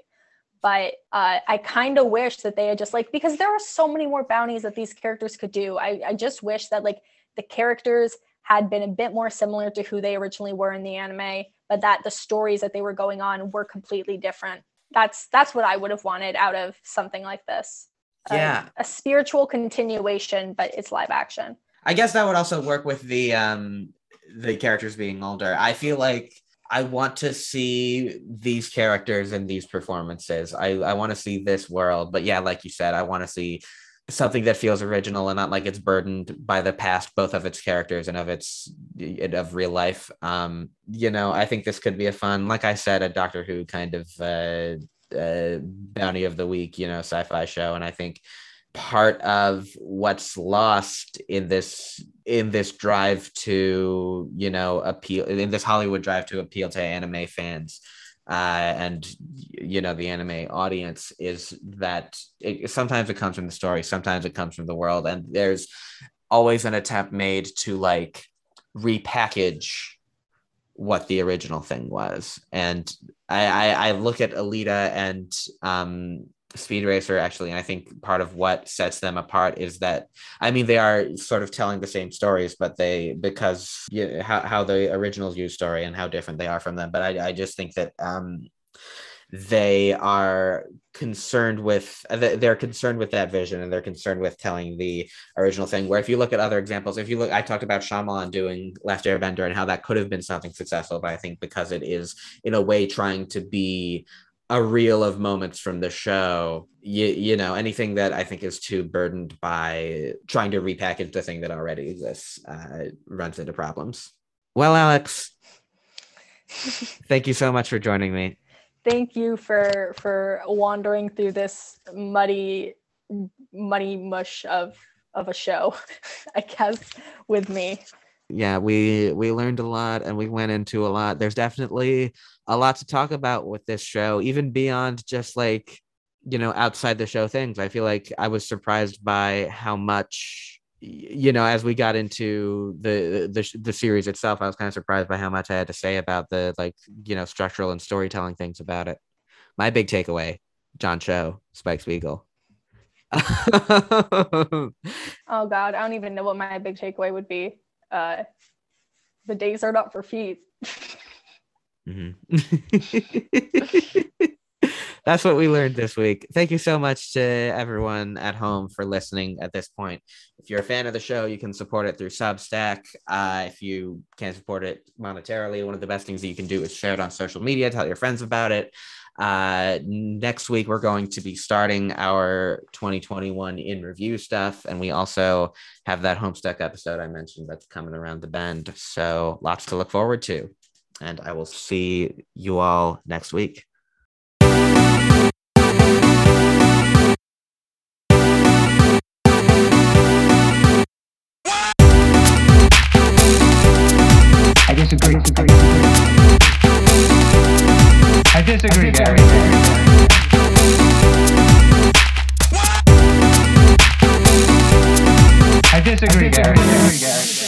But uh, I kind of wish that they had just like because there are so many more bounties that these characters could do. I, I just wish that like the characters had been a bit more similar to who they originally were in the anime, but that the stories that they were going on were completely different. That's that's what I would have wanted out of something like this. Yeah. A, a spiritual continuation, but it's live action. I guess that would also work with the um the characters being older. I feel like I want to see these characters in these performances. I, I want to see this world. But yeah, like you said, I want to see something that feels original and not like it's burdened by the past, both of its characters and of its of real life. Um, you know, I think this could be a fun, like I said, a Doctor Who kind of uh, uh bounty of the week, you know, sci-fi show. And I think part of what's lost in this in this drive to you know appeal in this hollywood drive to appeal to anime fans uh, and you know the anime audience is that it, sometimes it comes from the story sometimes it comes from the world and there's always an attempt made to like repackage what the original thing was. And i i, I look at alita and um Speed Racer actually, and I think part of what sets them apart is that I mean they are sort of telling the same stories, but they because you know, how how the originals use story and how different they are from them. But I I just think that um they are concerned with they're concerned with that vision and they're concerned with telling the original thing where if you look at other examples if you look i talked about Shyamalan doing last airbender and how that could have been something successful but i think because it is in a way trying to be a reel of moments from the show you, you know anything that i think is too burdened by trying to repackage the thing that already exists uh, runs into problems. Well alex thank you so much for joining me. Thank you for for wandering through this muddy muddy mush of of a show [LAUGHS] i guess with me yeah we we learned a lot and we went into a lot. There's definitely a lot to talk about with this show even beyond just like you know outside the show things. I feel like i was surprised by how much you know as we got into the the, the series itself i was kind of surprised by how much i had to say about the like you know structural and storytelling things about it. My big takeaway john cho spike spiegel. [LAUGHS] Oh god i don't even know what my big takeaway would be uh, the days are not for feet. mm-hmm. [LAUGHS] That's what we learned this week. Thank you so much to everyone at home for listening at this point. If you're a fan of the show, you can support it through Substack. Uh, if you can't support it monetarily, one of the best things that you can do is share it on social media, tell your friends about it. Uh, next week, we're going to be starting our 2021 in review stuff. And we also have that Homestuck episode I mentioned that's coming around the bend. So lots to look forward to. And I will see you all next week. disagree. disagree. I disagree, I disagree. Gary. I disagree, Gary. I disagree, Gary.